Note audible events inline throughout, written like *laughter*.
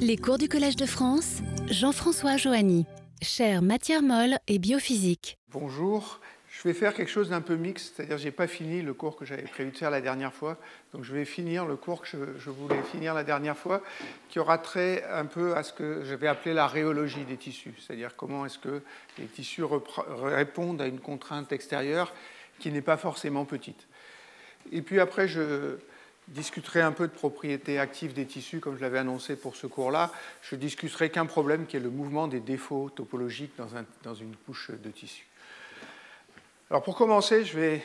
Les cours du Collège de France, Jean-François Joanny, chaire matière molle et biophysique. Bonjour, je vais faire quelque chose d'un peu mixte, c'est-à-dire que je n'ai pas fini le cours que j'avais prévu de faire la dernière fois, donc je vais finir le cours que je, voulais finir la dernière fois, qui aura trait un peu à ce que je vais appeler la rhéologie des tissus, c'est-à-dire comment est-ce que les tissus répondent à une contrainte extérieure qui n'est pas forcément petite. Et puis après, je, discuterai un peu de propriétés actives des tissus, comme je l'avais annoncé pour ce cours-là. Je discuterai qu'un problème qui est le mouvement des défauts topologiques dans, une couche de tissu. Alors pour commencer, je vais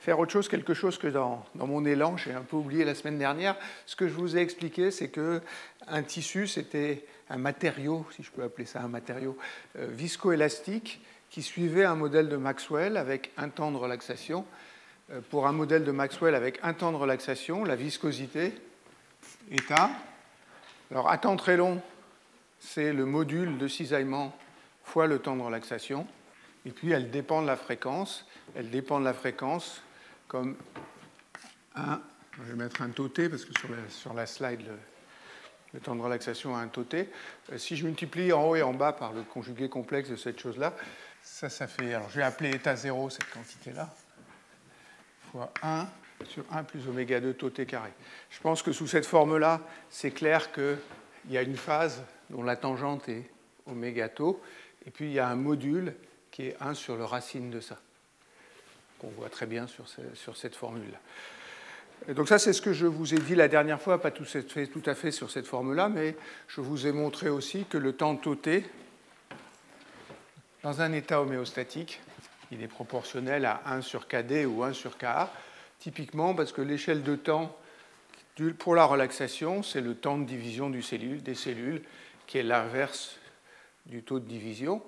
faire autre chose, quelque chose que dans, mon élan, j'ai un peu oublié la semaine dernière. Ce que je vous ai expliqué, c'est qu'un tissu, c'était un matériau, si je peux appeler ça un matériau, euh, viscoélastique, qui suivait un modèle de Maxwell avec un temps de relaxation pour un modèle de Maxwell avec un temps de relaxation, la viscosité A. Alors, à temps très long, c'est le module de cisaillement fois le temps de relaxation. Et puis, elle dépend de la fréquence. Elle dépend de la fréquence comme un. Je vais mettre un taux T parce que sur la, slide, le, temps de relaxation a un taux T. Euh, si je multiplie en haut et en bas par le conjugué complexe de cette chose-là, ça, ça fait. Alors, je vais appeler état 0 cette quantité-là fois 1 sur 1 plus oméga 2 tau t carré. Je pense que sous cette forme-là, c'est clair qu'il y a une phase dont la tangente est oméga tau, et puis il y a un module qui est 1 sur le racine de ça, qu'on voit très bien sur, cette formule-là. Donc ça, c'est ce que je vous ai dit la dernière fois, pas tout, à fait sur cette forme-là, mais je vous ai montré aussi que le temps tau t, dans un état homéostatique, il est proportionnel à 1 sur KD ou 1 sur KA, typiquement parce que l'échelle de temps pour la relaxation, c'est le temps de division des cellules, qui est l'inverse du taux de division.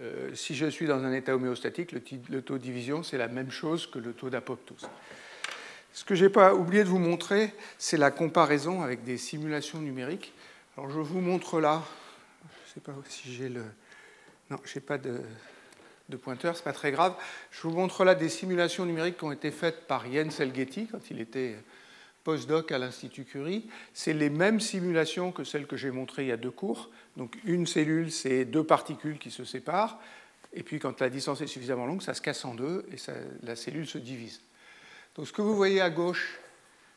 Euh, si je suis dans un état homéostatique, le, taux de division, c'est la même chose que le taux d'apoptose. Ce que je n'ai pas oublié de vous montrer, c'est la comparaison avec des simulations numériques. Alors je vous montre là, je ne sais pas si j'ai le... Non, je n'ai pas de de pointeur, ce n'est pas très grave. Je vous montre là des simulations numériques qui ont été faites par Jens Elgetti quand il était postdoc à l'Institut Curie. C'est les mêmes simulations que celles que j'ai montrées il y a deux cours. Donc une cellule, c'est deux particules qui se séparent. Et puis quand la distance est suffisamment longue, ça se casse en deux et la cellule se divise. Donc ce que vous voyez à gauche,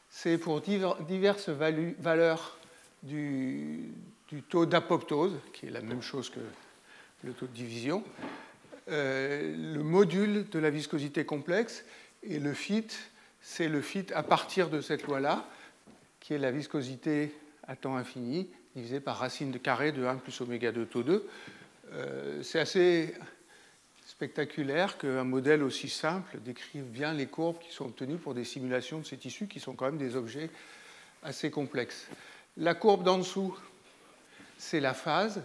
c'est pour diverses valeurs du taux d'apoptose, qui est la même chose que le taux de division. Euh, le module de la viscosité complexe et le fit, c'est le fit à partir de cette loi-là, qui est la viscosité à temps infini divisé par racine de carré de 1 plus oméga 2 taux 2. Euh, c'est assez spectaculaire qu'un modèle aussi simple décrive bien les courbes qui sont obtenues pour des simulations de ces tissus qui sont quand même des objets assez complexes. La courbe d'en dessous, c'est la phase.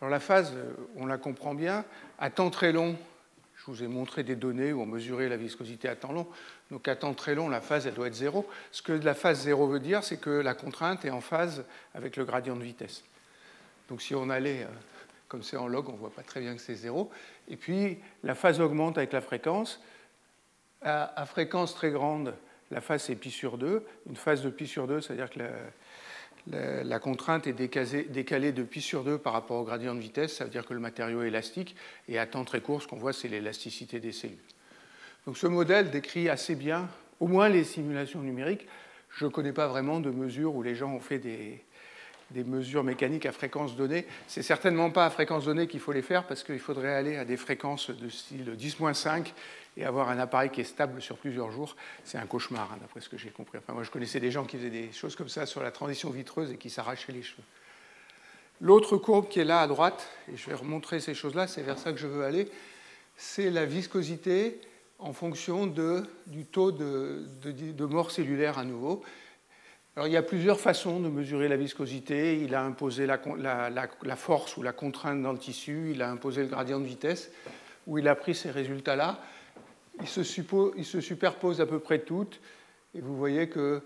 Alors la phase, on la comprend bien, à temps très long, je vous ai montré des données où on mesurait la viscosité à temps long. Donc à temps très long, la phase, elle doit être zéro. Ce que la phase zéro veut dire, c'est que la contrainte est en phase avec le gradient de vitesse. Donc si on allait, euh, comme c'est en log, on ne voit pas très bien que c'est zéro. Et puis la phase augmente avec la fréquence. À, fréquence très grande, la phase c'est pi sur 2. Une phase de pi sur 2, c'est-à-dire que la, la, contrainte est décalée, de pi sur 2 par rapport au gradient de vitesse, ça veut dire que le matériau est élastique, et à temps très court, ce qu'on voit, c'est l'élasticité des cellules. Donc ce modèle décrit assez bien, au moins les simulations numériques. Je ne connais pas vraiment de mesures où les gens ont fait des, mesures mécaniques à fréquence donnée. C'est certainement pas à fréquence donnée qu'il faut les faire parce qu'il faudrait aller à des fréquences de style 10-5 et avoir un appareil qui est stable sur plusieurs jours. C'est un cauchemar, hein, d'après ce que j'ai compris. Enfin, moi, je connaissais des gens qui faisaient des choses comme ça sur la transition vitreuse et qui s'arrachaient les cheveux. L'autre courbe qui est là à droite, et je vais remontrer ces choses-là, c'est vers ça que je veux aller, c'est la viscosité en fonction du taux de mort cellulaire à nouveau. Alors, il y a plusieurs façons de mesurer la viscosité. Il a imposé la, force ou la contrainte dans le tissu, il a imposé le gradient de vitesse, où il a pris ces résultats-là. Il se, il se superpose à peu près toutes, et vous voyez que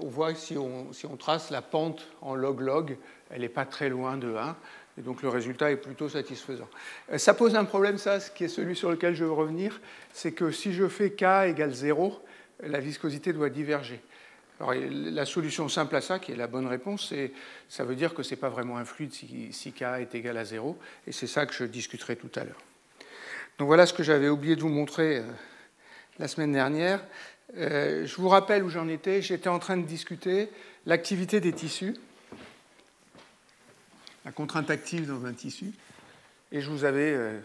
on voit si on, trace la pente en log-log, elle n'est pas très loin de 1, et donc le résultat est plutôt satisfaisant. Euh, ça pose un problème, ça, qui est celui sur lequel je veux revenir, c'est que si je fais k égale 0, la viscosité doit diverger. La solution simple à ça, qui est la bonne réponse, c'est ça veut dire que ce n'est pas vraiment un fluide si, K est égal à 0, et c'est ça que je discuterai tout à l'heure. Donc voilà ce que j'avais oublié de vous montrer euh, la semaine dernière. Euh, je vous rappelle où j'en étais. J'étais en train de discuter l'activité des tissus, la contrainte active dans un tissu, et je vous avais euh,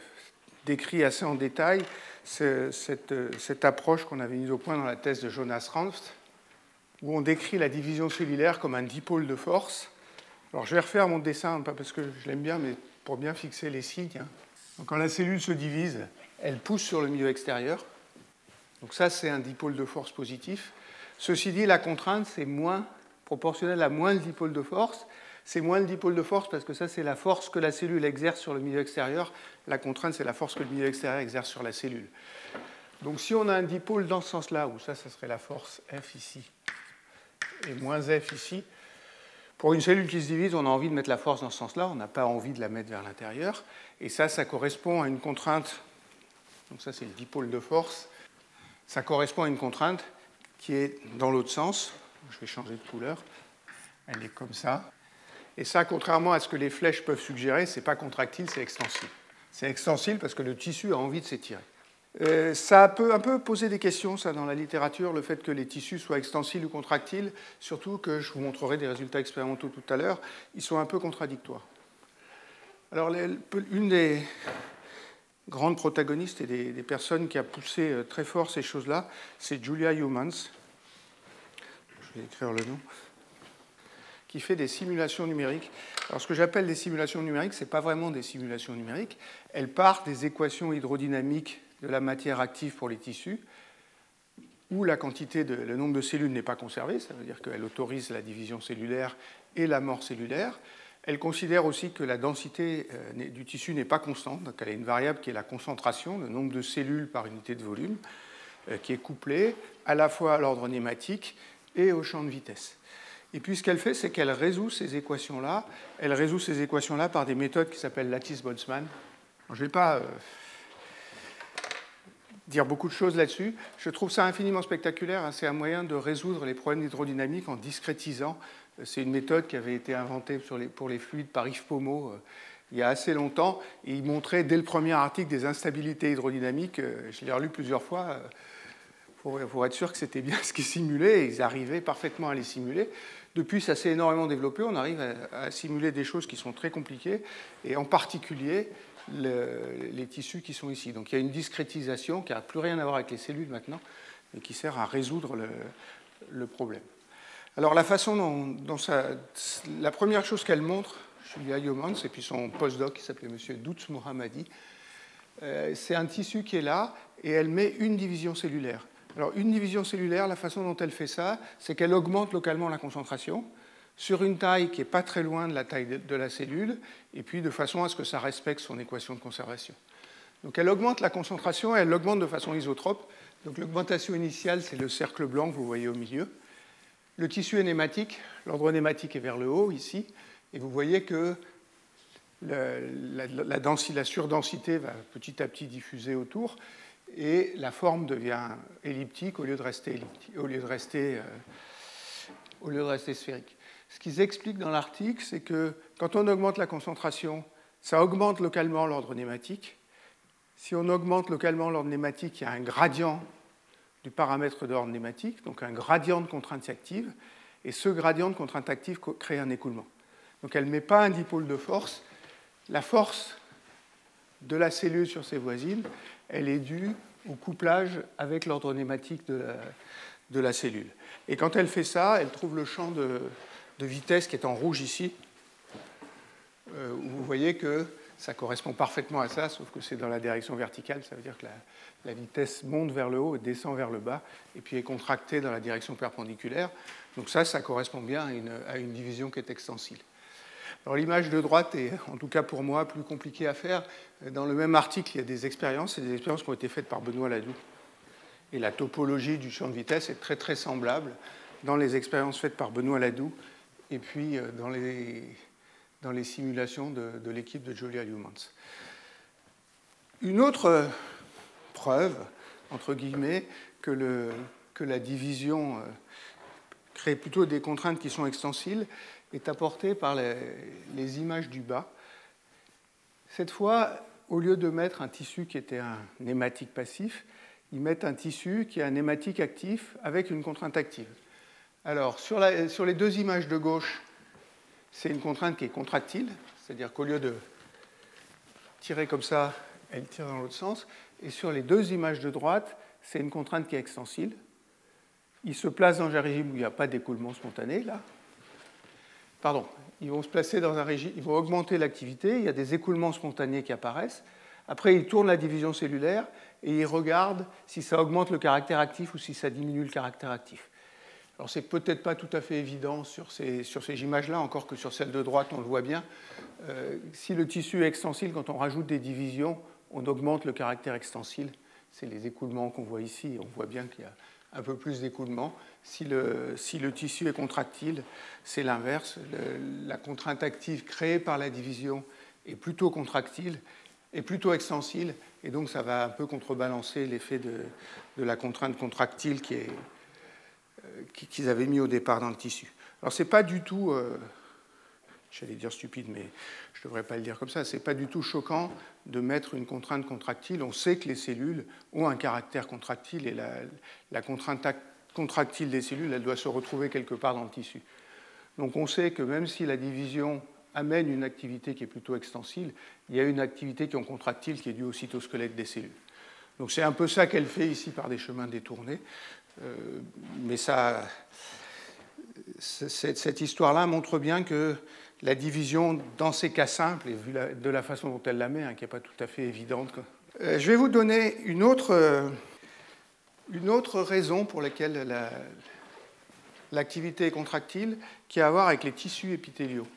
décrit assez en détail cette, cette approche qu'on avait mise au point dans la thèse de Jonas Ranft, où on décrit la division cellulaire comme un dipôle de force. Alors je vais refaire mon dessin, pas parce que je l'aime bien, mais pour bien fixer les signes. Quand la cellule se divise, elle pousse sur le milieu extérieur. Donc ça, c'est un dipôle de force positif. Ceci dit, la contrainte, c'est moins proportionnel à moins le dipôle de force. C'est moins le dipôle de force parce que ça, c'est la force que la cellule exerce sur le milieu extérieur. La contrainte, c'est la force que le milieu extérieur exerce sur la cellule. Donc si on a un dipôle dans ce sens-là, où ça, ça serait la force F ici, et moins F ici. Pour une cellule qui se divise, on a envie de mettre la force dans ce sens-là, on n'a pas envie de la mettre vers l'intérieur. Et ça, ça correspond à une contrainte, donc ça c'est le dipôle de force, ça correspond à une contrainte qui est dans l'autre sens. Je vais changer de couleur. Elle est comme ça. Et ça, contrairement à ce que les flèches peuvent suggérer, ce n'est pas contractile, c'est extensible. C'est extensible parce que le tissu a envie de s'étirer. Euh, ça peut un peu poser des questions, ça, dans la littérature, le fait que les tissus soient extensiles ou contractiles, surtout que je vous montrerai des résultats expérimentaux tout à l'heure, ils sont un peu contradictoires. Alors, une des grandes protagonistes et des, personnes qui a poussé euh, très fort ces choses-là, c'est Julia Humans. Je vais écrire le nom qui fait des simulations numériques. Alors, ce que j'appelle des simulations numériques, ce n'est pas vraiment des simulations numériques. Elles partent des équations hydrodynamiques de la matière active pour les tissus, où la quantité le nombre de cellules n'est pas conservé, ça veut dire qu'elle autorise la division cellulaire et la mort cellulaire. Elle considère aussi que la densité euh, du tissu n'est pas constante, donc elle a une variable qui est la concentration, le nombre de cellules par unité de volume, euh, qui est couplée à la fois à l'ordre nématique et au champ de vitesse. Et puis ce qu'elle fait, c'est qu'elle résout ces équations-là. Elle résout ces équations-là par des méthodes qui s'appellent lattice-Boltzmann. Je ne vais pas euh, dire beaucoup de choses là-dessus. Je trouve ça infiniment spectaculaire. Hein. C'est un moyen de résoudre les problèmes d'hydrodynamique en discrétisant. C'est une méthode qui avait été inventée pour les fluides par Yves euh, il y a assez longtemps. Et il montrait dès le premier article des instabilités hydrodynamiques. Euh, je l'ai relu plusieurs fois euh, pour, être sûr que c'était bien *laughs* ce qu'ils simulaient. Et ils arrivaient parfaitement à les simuler. Depuis, ça s'est énormément développé. On arrive à simuler des choses qui sont très compliquées. Et en particulier, les tissus qui sont ici. Donc il y a une discrétisation qui n'a plus rien à voir avec les cellules maintenant, mais qui sert à résoudre le, problème. Alors la façon dont, la première chose qu'elle montre, Julia Yeomans, et puis son postdoc qui s'appelait M. Doutz Mohammadi, euh, c'est un tissu qui est là et elle met une division cellulaire. Alors une division cellulaire, la façon dont elle fait ça, c'est qu'elle augmente localement la concentration sur une taille qui n'est pas très loin de la taille de la cellule, et puis de façon à ce que ça respecte son équation de conservation. Donc elle augmente la concentration et elle l'augmente de façon isotrope. Donc l'augmentation initiale, c'est le cercle blanc que vous voyez au milieu. Le tissu est nématique, l'ordre nématique est vers le haut ici, et vous voyez que la, la, surdensité va petit à petit diffuser autour, et la forme devient elliptique au lieu de rester, au lieu de rester, euh, au lieu de rester sphérique. Ce qu'ils expliquent dans l'article, c'est que quand on augmente la concentration, ça augmente localement l'ordre nématique. Si on augmente localement l'ordre nématique, il y a un gradient du paramètre d'ordre nématique, donc un gradient de contrainte active, et ce gradient de contrainte active crée un écoulement. Donc elle ne met pas un dipôle de force. La force de la cellule sur ses voisines, elle est due au couplage avec l'ordre nématique de la, cellule. Et quand elle fait ça, elle trouve le champ de, vitesse qui est en rouge ici, euh, où vous voyez que ça correspond parfaitement à ça, sauf que c'est dans la direction verticale, ça veut dire que la, vitesse monte vers le haut et descend vers le bas, et puis est contractée dans la direction perpendiculaire. Donc ça, ça correspond bien à une, division qui est extensible. Alors l'image de droite est, en tout cas pour moi, plus compliquée à faire. Dans le même article, il y a des expériences, et des expériences qui ont été faites par Benoît Ladoux. Et la topologie du champ de vitesse est très très semblable dans les expériences faites par Benoît Ladoux et puis euh, dans les, dans les simulations de, l'équipe de Julia Humans. Une autre preuve, entre guillemets, que, la division, euh, créer plutôt des contraintes qui sont extensiles, est apporté par les, images du bas. Cette fois, au lieu de mettre un tissu qui était un nématique passif, ils mettent un tissu qui est un nématique actif avec une contrainte active. Alors, sur, sur les deux images de gauche, c'est une contrainte qui est contractile, c'est-à-dire qu'au lieu de tirer comme ça, elle tire dans l'autre sens. Et sur les deux images de droite, c'est une contrainte qui est extensile. Il se place dans un régime où il n'y a pas d'écoulement spontané, là. Pardon, ils vont se placer dans un régime, ils vont augmenter l'activité, il y a des écoulements spontanés qui apparaissent. Après, ils tournent la division cellulaire et ils regardent si ça augmente le caractère actif ou si ça diminue le caractère actif. Alors, c'est peut-être pas tout à fait évident sur ces, images-là, encore que sur celle de droite, on le voit bien. Euh, si le tissu est extensile, quand on rajoute des divisions, on augmente le caractère extensile. C'est les écoulements qu'on voit ici. On voit bien qu'il y a un peu plus d'écoulement. Si le, tissu est contractile, c'est l'inverse. La contrainte active créée par la division est plutôt contractile, est plutôt extensile, et donc ça va un peu contrebalancer l'effet de, la contrainte contractile qui est, qu'ils avaient mis au départ dans le tissu. Alors c'est pas du tout, euh, j'allais dire stupide, mais je ne devrais pas le dire comme ça, c'est pas du tout choquant de mettre une contrainte contractile. On sait que les cellules ont un caractère contractile et la, contrainte contractile des cellules, elle doit se retrouver quelque part dans le tissu. Donc on sait que même si la division amène une activité qui est plutôt extensile, il y a une activité qui est contractile qui est due au cytosquelette des cellules. Donc c'est un peu ça qu'elle fait ici par des chemins détournés. Euh, mais ça, cette, histoire-là montre bien que la division dans ces cas simples, et vu de la façon dont elle la met, hein, qui n'est pas tout à fait évidente. Euh, je vais vous donner une autre, une autre raison pour laquelle l'activité est contractile, qui a à voir avec les tissus épithéliaux.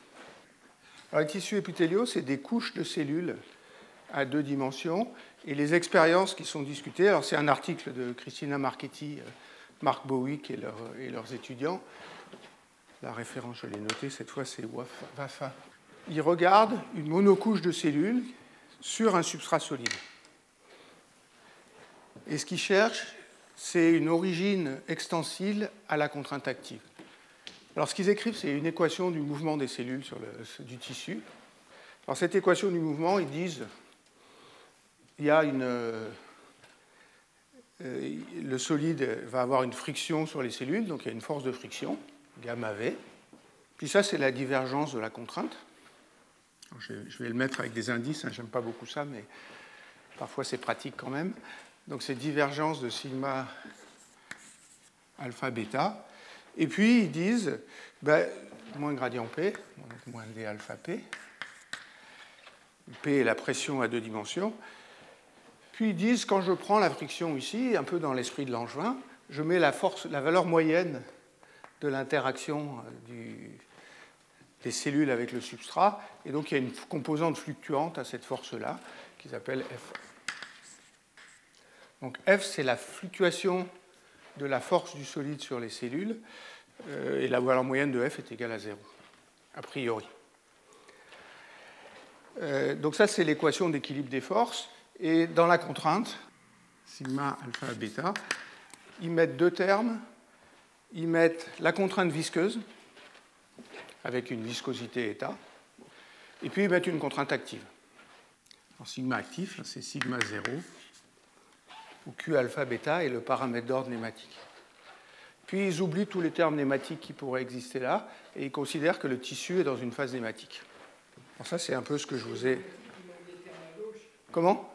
Alors, les tissus épithéliaux, c'est des couches de cellules à deux dimensions, et les expériences qui sont discutées, alors c'est un article de Christina Marchetti, euh, Marc Bowick et, leurs étudiants. La référence, je l'ai notée, cette fois c'est WAFA. Ils regardent une monocouche de cellules sur un substrat solide. Et ce qu'ils cherchent, c'est une origine extensile à la contrainte active. Alors ce qu'ils écrivent, c'est une équation du mouvement des cellules sur le, du tissu. Alors cette équation du mouvement, ils disent il y a une, le solide va avoir une friction sur les cellules, donc il y a une force de friction, gamma V. Puis ça, c'est la divergence de la contrainte. je, vais le mettre avec des indices, hein, j'aime pas beaucoup ça, mais parfois c'est pratique quand même. Donc c'est divergence de sigma alpha bêta. Et puis ils disent, ben, moins gradient P, moins d alpha P. P est la pression à deux dimensions. Puis ils disent, quand je prends la friction ici, un peu dans l'esprit de Langevin, je mets la, force, la valeur moyenne de l'interaction euh, des cellules avec le substrat, et donc il y a une composante fluctuante à cette force-là, qui s'appelle F. Donc F, c'est la fluctuation de la force du solide sur les cellules, euh, et la valeur moyenne de F est égale à 0, a priori. Euh, donc ça, c'est l'équation d'équilibre des forces. Et dans la contrainte, sigma alpha bêta, ils mettent deux termes. Ils mettent la contrainte visqueuse, avec une viscosité état, et puis ils mettent une contrainte active. En sigma actif, c'est sigma 0, où Q alpha bêta est le paramètre d'ordre nématique. Puis ils oublient tous les termes nématiques qui pourraient exister là, et ils considèrent que le tissu est dans une phase nématique. Alors ça, c'est un peu ce que je vous ai... Comment?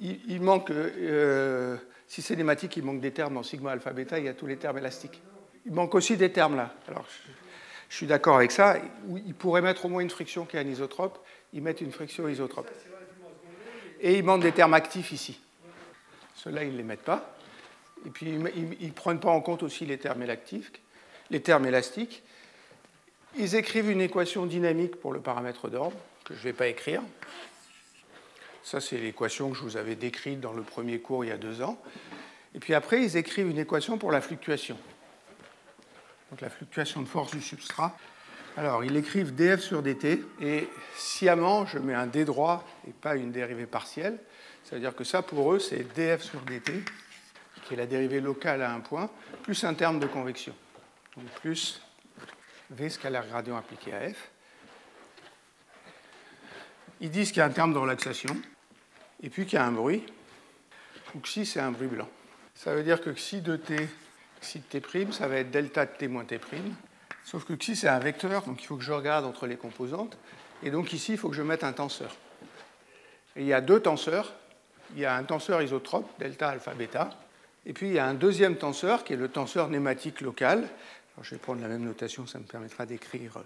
Il, manque, euh, si c'est nématique, il manque des termes dans sigma, alpha, bêta, il y a tous les termes élastiques. Il manque aussi des termes là. Alors, je, suis d'accord avec ça. Il pourrait mettre au moins une friction qui est anisotrope. Ils mettent une friction isotrope. Et ils manquent des termes actifs ici. Ceux-là, ils ne les mettent pas. Et puis, ils ne prennent pas en compte aussi les termes élastiques. Les termes élastiques. Ils écrivent une équation dynamique pour le paramètre d'ordre, que je ne vais pas écrire. Ça, c'est l'équation que je vous avais décrite dans le premier cours il y a deux ans. Et puis après, ils écrivent une équation pour la fluctuation. Donc la fluctuation de force du substrat. Alors, ils écrivent df sur dt, et sciemment, je mets un d droit et pas une dérivée partielle. C'est-à-dire que ça, pour eux, c'est df sur dt, qui est la dérivée locale à un point, plus un terme de convection. Donc plus V scalaire gradient appliqué à F. Ils disent qu'il y a un terme de relaxation, et puis qu'il y a un bruit, où xi c'est un bruit blanc. Ça veut dire que xi de t, xi de t', ça va être delta de t moins t', sauf que xi c'est un vecteur, donc il faut que je regarde entre les composantes, et donc ici il faut que je mette un tenseur. Il y a deux tenseurs, il y a un tenseur isotrope, delta, alpha, bêta, et puis il y a un deuxième tenseur qui est le tenseur nématique local. Je vais prendre la même notation, ça me permettra d'écrire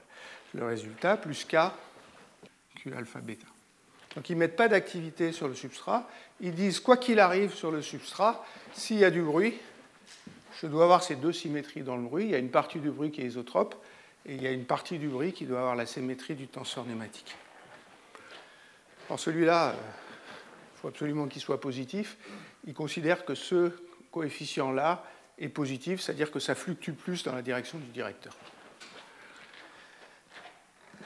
le résultat, plus K, Q alpha bêta. Donc ils ne mettent pas d'activité sur le substrat. Ils disent, quoi qu'il arrive sur le substrat, s'il y a du bruit, je dois avoir ces deux symétries dans le bruit. Il y a une partie du bruit qui est isotrope, et il y a une partie du bruit qui doit avoir la symétrie du tenseur nématique. Alors celui-là, il euh, faut absolument qu'il soit positif. Il considère que ce coefficient-là est positif, c'est-à-dire que ça fluctue plus dans la direction du directeur.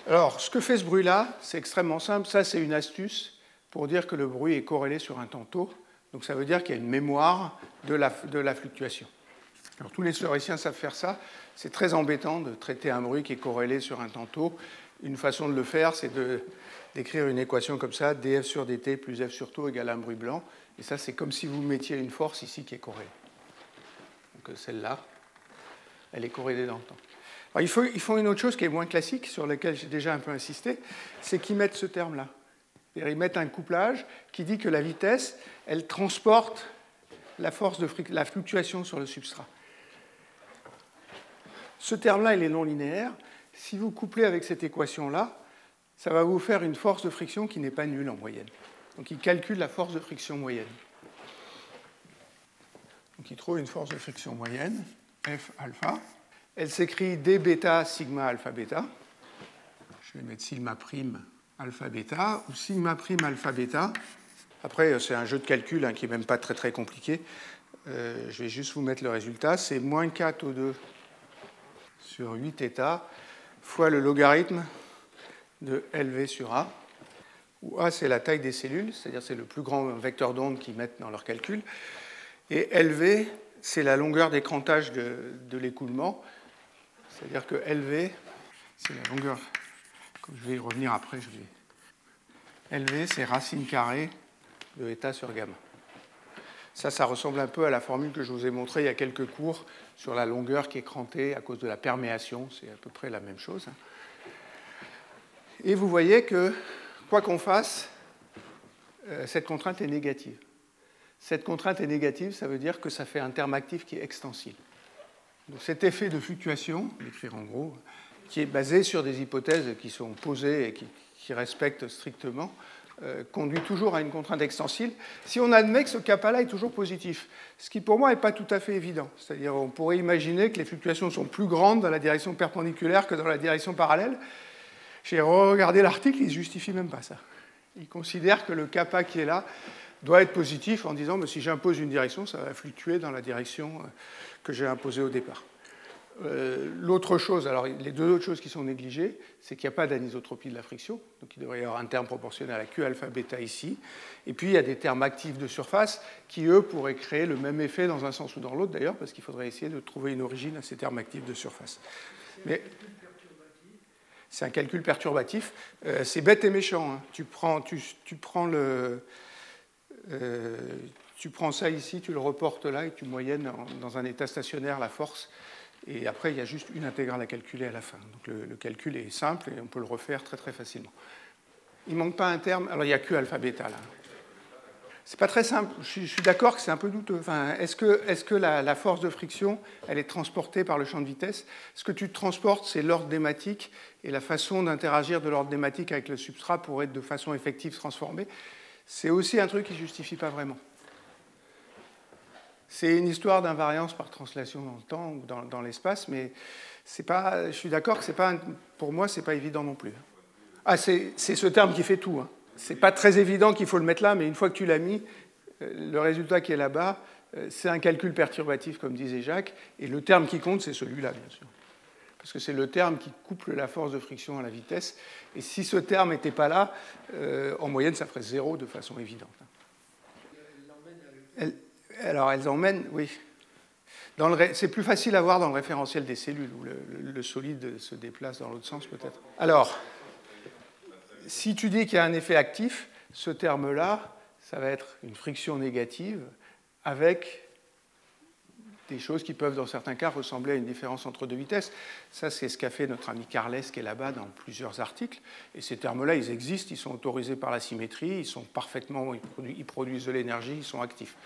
Alors, ce que fait ce bruit-là, c'est extrêmement simple. Ça, c'est une astuce pour dire que le bruit est corrélé sur un tantôt. Donc, ça veut dire qu'il y a une mémoire de la, fluctuation. Alors, tous les théoriciens savent faire ça. C'est très embêtant de traiter un bruit qui est corrélé sur un tantôt. Une façon de le faire, c'est d'écrire une équation comme ça, df sur dt plus f sur tau égale un bruit blanc. Et ça, c'est comme si vous mettiez une force ici qui est corrélée. Donc celle-là, elle est corrélée dans le temps. Ils font une autre chose qui est moins classique, sur laquelle j'ai déjà un peu insisté, c'est qu'ils mettent ce terme-là. Ils mettent un couplage qui dit que la vitesse, elle transporte la force de la fluctuation sur le substrat. Ce terme-là, il est non linéaire. Si vous couplez avec cette équation-là, ça va vous faire une force de friction qui n'est pas nulle en moyenne. Donc il calcule la force de friction moyenne. Donc il trouve une force de friction moyenne, F alpha. Elle s'écrit d bêta sigma alpha bêta. Je vais mettre sigma prime alpha bêta ou sigma prime alpha bêta. Après, c'est un jeu de calcul hein, qui n'est même pas très très compliqué. Euh, je vais juste vous mettre le résultat. C'est moins 4 O2 sur 8 θ fois le logarithme de LV sur A où A c'est la taille des cellules, c'est-à-dire c'est le plus grand vecteur d'onde qu'ils mettent dans leur calcul, et LV c'est la longueur d'écrantage de l'écoulement, c'est-à-dire que LV c'est la longueur, comme je vais y revenir après, je vais... LV c'est racine carrée de état sur gamma. Ça, ça ressemble un peu à la formule que je vous ai montrée il y a quelques cours sur la longueur qui est crantée à cause de la perméation. C'est à peu près la même chose. Et vous voyez que quoi qu'on fasse, euh, cette contrainte est négative. Cette contrainte est négative, ça veut dire que ça fait un terme actif qui est extensible. Donc cet effet de fluctuation, l'écrire en gros, qui est basé sur des hypothèses qui sont posées et qui, respectent strictement, euh, conduit toujours à une contrainte extensible, si on admet que ce kappa-là est toujours positif. Ce qui pour moi n'est pas tout à fait évident. C'est-à-dire on pourrait imaginer que les fluctuations sont plus grandes dans la direction perpendiculaire que dans la direction parallèle. J'ai regardé l'article, il ne justifie même pas ça. Il considère que le kappa qui est là doit être positif en disant mais si j'impose une direction, ça va fluctuer dans la direction euh, que j'ai imposée au départ. Euh, l'autre chose, alors les deux autres choses qui sont négligées, c'est qu'il n'y a pas d'anisotropie de la friction, donc il devrait y avoir un terme proportionnel à Q alpha bêta ici, et puis il y a des termes actifs de surface qui, eux, pourraient créer le même effet dans un sens ou dans l'autre d'ailleurs, parce qu'il faudrait essayer de trouver une origine à ces termes actifs de surface. Mais c'est un calcul perturbatif. Euh, c'est bête et méchant. Hein. Tu, prends, tu, prends le, euh, tu prends ça ici, tu le reportes là et tu moyennes dans un état stationnaire la force. Et après, il y a juste une intégrale à calculer à la fin. Donc le, calcul est simple et on peut le refaire très très facilement. Il ne manque pas un terme. Alors il n'y a que alpha bêta là. C'est pas très simple. Je suis, d'accord que c'est un peu douteux. Enfin, est-ce que, est que la, force de friction, elle est transportée par le champ de vitesse? Ce que tu transportes, c'est l'ordre dématique et la façon d'interagir de l'ordre dématique avec le substrat pour être de façon effective transformé. C'est aussi un truc qui ne justifie pas vraiment. C'est une histoire d'invariance par translation dans le temps ou dans, l'espace, mais pas, je suis d'accord que pas, pour moi, ce n'est pas évident non plus. Ah, c'est ce terme qui fait tout. Hein c'est pas très évident qu'il faut le mettre là, mais une fois que tu l'as mis, euh, le résultat qui est là-bas, euh, c'est un calcul perturbatif, comme disait Jacques, et le terme qui compte, c'est celui-là, bien sûr. Parce que c'est le terme qui couple la force de friction à la vitesse. Et si ce terme n'était pas là, euh, en moyenne, ça ferait zéro de façon évidente. Alors, elles emmènent, oui. C'est plus facile à voir dans le référentiel des cellules, où le, solide se déplace dans l'autre sens, peut-être. Alors, si tu dis qu'il y a un effet actif, ce terme-là, ça va être une friction négative avec des choses qui peuvent, dans certains cas, ressembler à une différence entre deux vitesses. Ça, c'est ce qu'a fait notre ami Carles, qui est là-bas dans plusieurs articles. Et ces termes-là, ils existent, ils sont autorisés par la symétrie, ils sont parfaitement, ils produisent de l'énergie, ils sont actifs.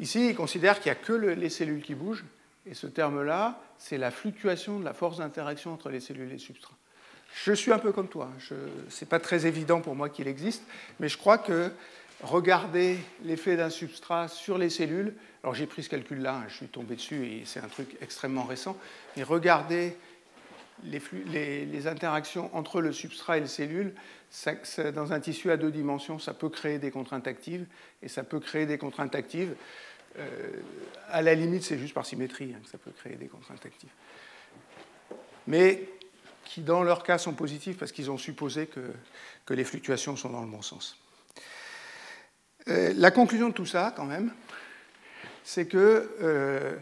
Ici, il considère qu'il n'y a que les cellules qui bougent, et ce terme-là, c'est la fluctuation de la force d'interaction entre les cellules et les substrats. Je suis un peu comme toi, ce n'est pas très évident pour moi qu'il existe, mais je crois que regarder l'effet d'un substrat sur les cellules, alors j'ai pris ce calcul-là, hein, je suis tombé dessus et c'est un truc extrêmement récent, mais regarder les, interactions entre le substrat et les cellules, dans un tissu à deux dimensions, ça peut créer des contraintes actives, et ça peut créer des contraintes actives. Euh, à la limite, c'est juste par symétrie hein, que ça peut créer des contraintes actives. Mais qui, dans leur cas, sont positives parce qu'ils ont supposé que les fluctuations sont dans le bon sens. Euh, la conclusion de tout ça, quand même, c'est que euh,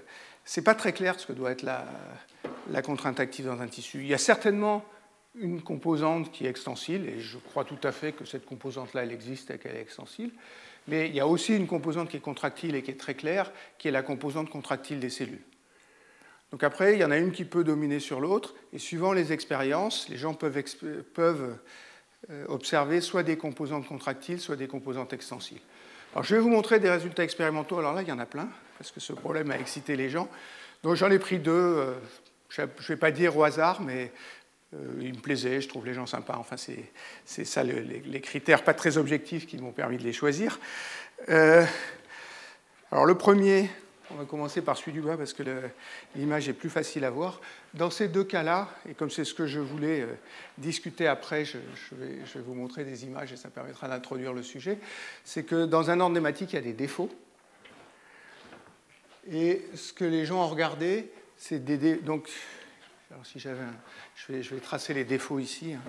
ce n'est pas très clair ce que doit être la, contrainte active dans un tissu. Il y a certainement une composante qui est extensile, et je crois tout à fait que cette composante-là, elle existe et qu'elle est extensile, mais il y a aussi une composante qui est contractile et qui est très claire, qui est la composante contractile des cellules. Donc après, il y en a une qui peut dominer sur l'autre, et suivant les expériences, les gens peuvent, peuvent euh, observer soit des composantes contractiles, soit des composantes extensiles. Alors, je vais vous montrer des résultats expérimentaux. Alors là, il y en a plein, parce que ce problème a excité les gens. Donc j'en ai pris deux, euh, je ne vais pas dire au hasard, mais euh, ils me plaisaient, je trouve les gens sympas. Enfin, c'est ça les, critères pas très objectifs qui m'ont permis de les choisir. alors le premier, on va commencer par celui du bas parce que l'image est plus facile à voir. Dans ces deux cas-là, et comme c'est ce que je voulais euh, discuter après, je, vais, vous montrer des images et ça permettra d'introduire le sujet, c'est que dans un ordre nématique, il y a des défauts. Et ce que les gens ont regardé, c'est des... Donc, alors si j'avais je, vais, je vais tracer les défauts ici. Hein.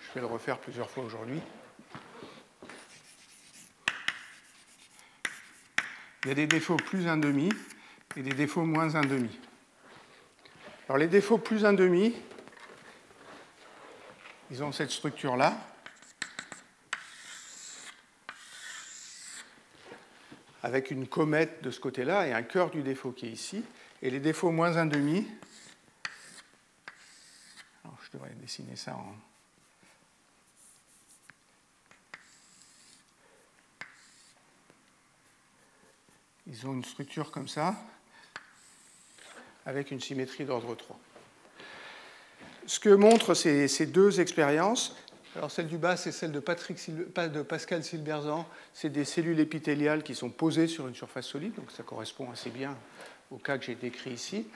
Je vais le refaire plusieurs fois aujourd'hui. Il y a des défauts plus 1,5 et des défauts moins 1,5. Alors les défauts plus 1,5, ils ont cette structure-là. avec une comète de ce côté-là et un cœur du défaut qui est ici. Et les défauts moins 1,5, alors je devrais dessiner ça en, ils ont une structure comme ça, avec une symétrie d'ordre 3. Ce que montrent ces, deux expériences, alors celle du bas, c'est celle de, Patrick, de Pascal Silberzan, c'est des cellules épithéliales qui sont posées sur une surface solide, donc ça correspond assez bien au cas que j'ai décrit ici.